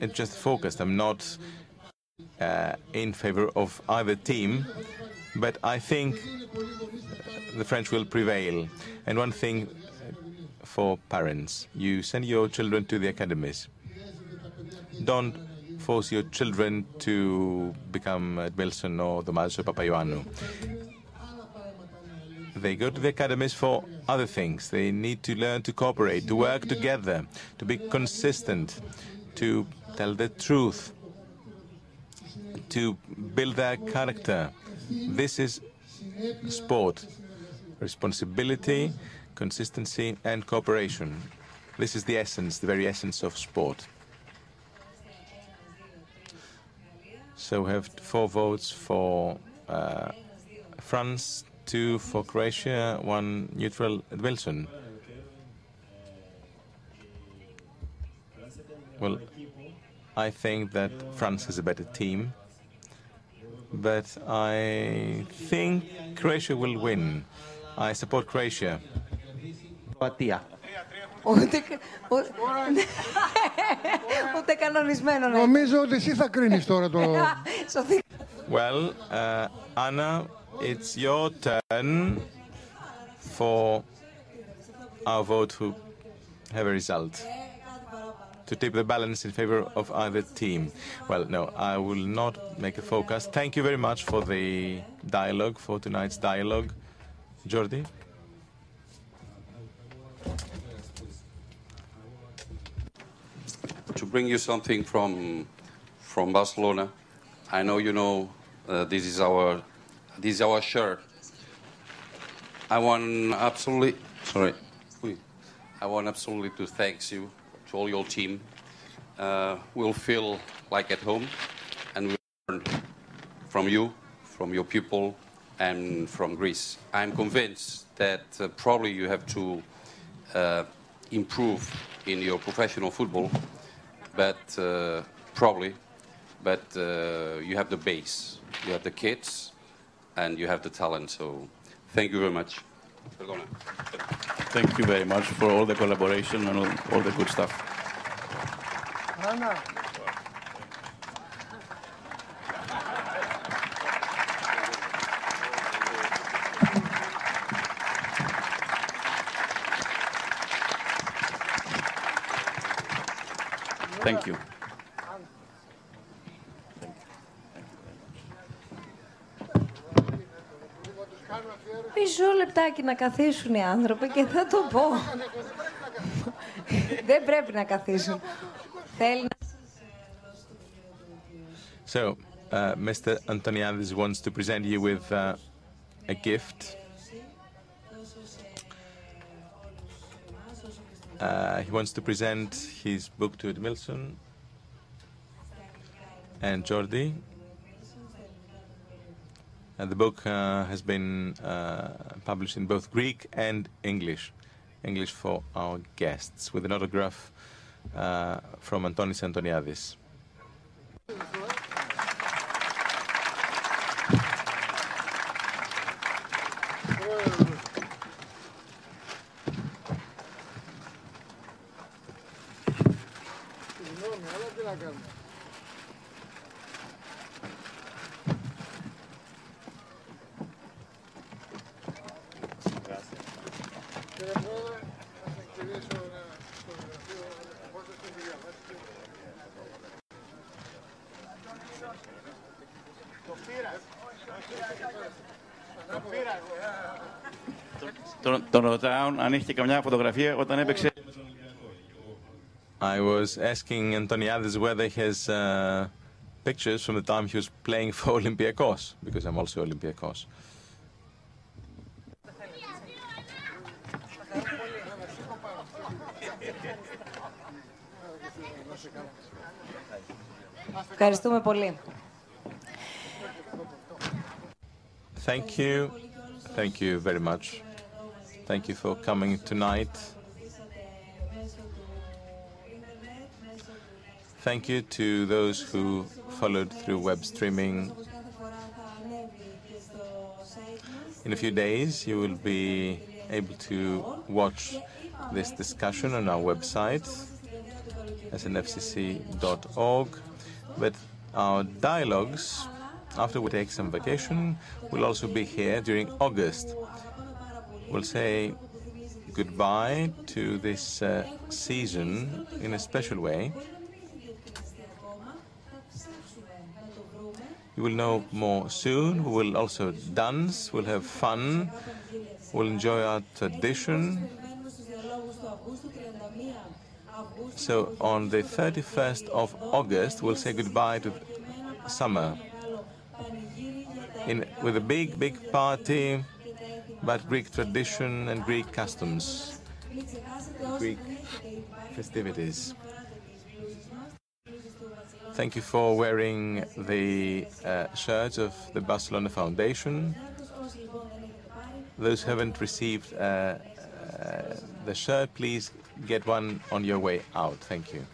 It's just focused. I'm not uh, in favor of either team, but I think the French will prevail. And one thing for parents, you send your children to the academies. Don't force your children to become Wilson or the or Papaioannou. They go to the academies for other things. They need to learn to cooperate, to work together, to be consistent, to tell the truth, to build their character. This is sport. Responsibility, consistency, and cooperation. This is the essence, the very essence of sport. So we have four votes for uh, France, two for Croatia, one neutral Wilson. Well, I think that France is a better team, but I think Croatia will win. I support Croatia. Ούτε, ούτε κανονισμένο να Νομίζω ότι εσύ θα κρίνεις τώρα το... [LAUGHS] Σωθεί. Well, uh, Anna, it's your turn for our vote who have a result to tip the balance in favor of either team. Well, no, I will not make a forecast. Thank you very much for the dialogue, for tonight's dialogue. Jordi? To bring you something from from Barcelona, I know you know uh, this is our this is our shirt. I want absolutely sorry. I want absolutely to thank you to all your team. Uh, we'll feel like at home, and we learn from you, from your people, and from Greece. I'm convinced that uh, probably you have to uh, improve in your professional football, but uh, probably. But uh, you have the base, you have the kids, and you have the talent. So thank you very much. Thank you very much for all the collaboration and all, all the good stuff. Thank you. Μισό λεπτάκι να καθίσουν οι άνθρωποι και θα το πω. Δεν πρέπει να καθίσουν. Θέλει να... So, uh, Mr. Antoniadis wants to present you with uh, a gift. Uh, he wants to present his book to Edmilson and Jordi. And the book uh, has been uh, published in both Greek and English. English for our guests, with an autograph uh, from Antonis Antoniadis. αν είχε καμιά φωτογραφία όταν έπαιξε. I was asking Antoniadis whether he has uh, pictures from the time he was playing for [LAUGHS] Olympiacos, because I'm also Olympiacos. Ευχαριστούμε πολύ. Thank you. Thank you very much. Thank you for coming tonight. Thank you to those who followed through web streaming. In a few days, you will be able to watch this discussion on our website, snfcc.org. But our dialogues, after we take some vacation, will also be here during August. We'll say goodbye to this uh, season in a special way. You will know more soon. We will also dance, we'll have fun, we'll enjoy our tradition. So on the 31st of August, we'll say goodbye to summer in, with a big, big party about Greek tradition and Greek customs, Greek festivities. Thank you for wearing the uh, shirt of the Barcelona Foundation. Those who haven't received uh, uh, the shirt, please get one on your way out. Thank you.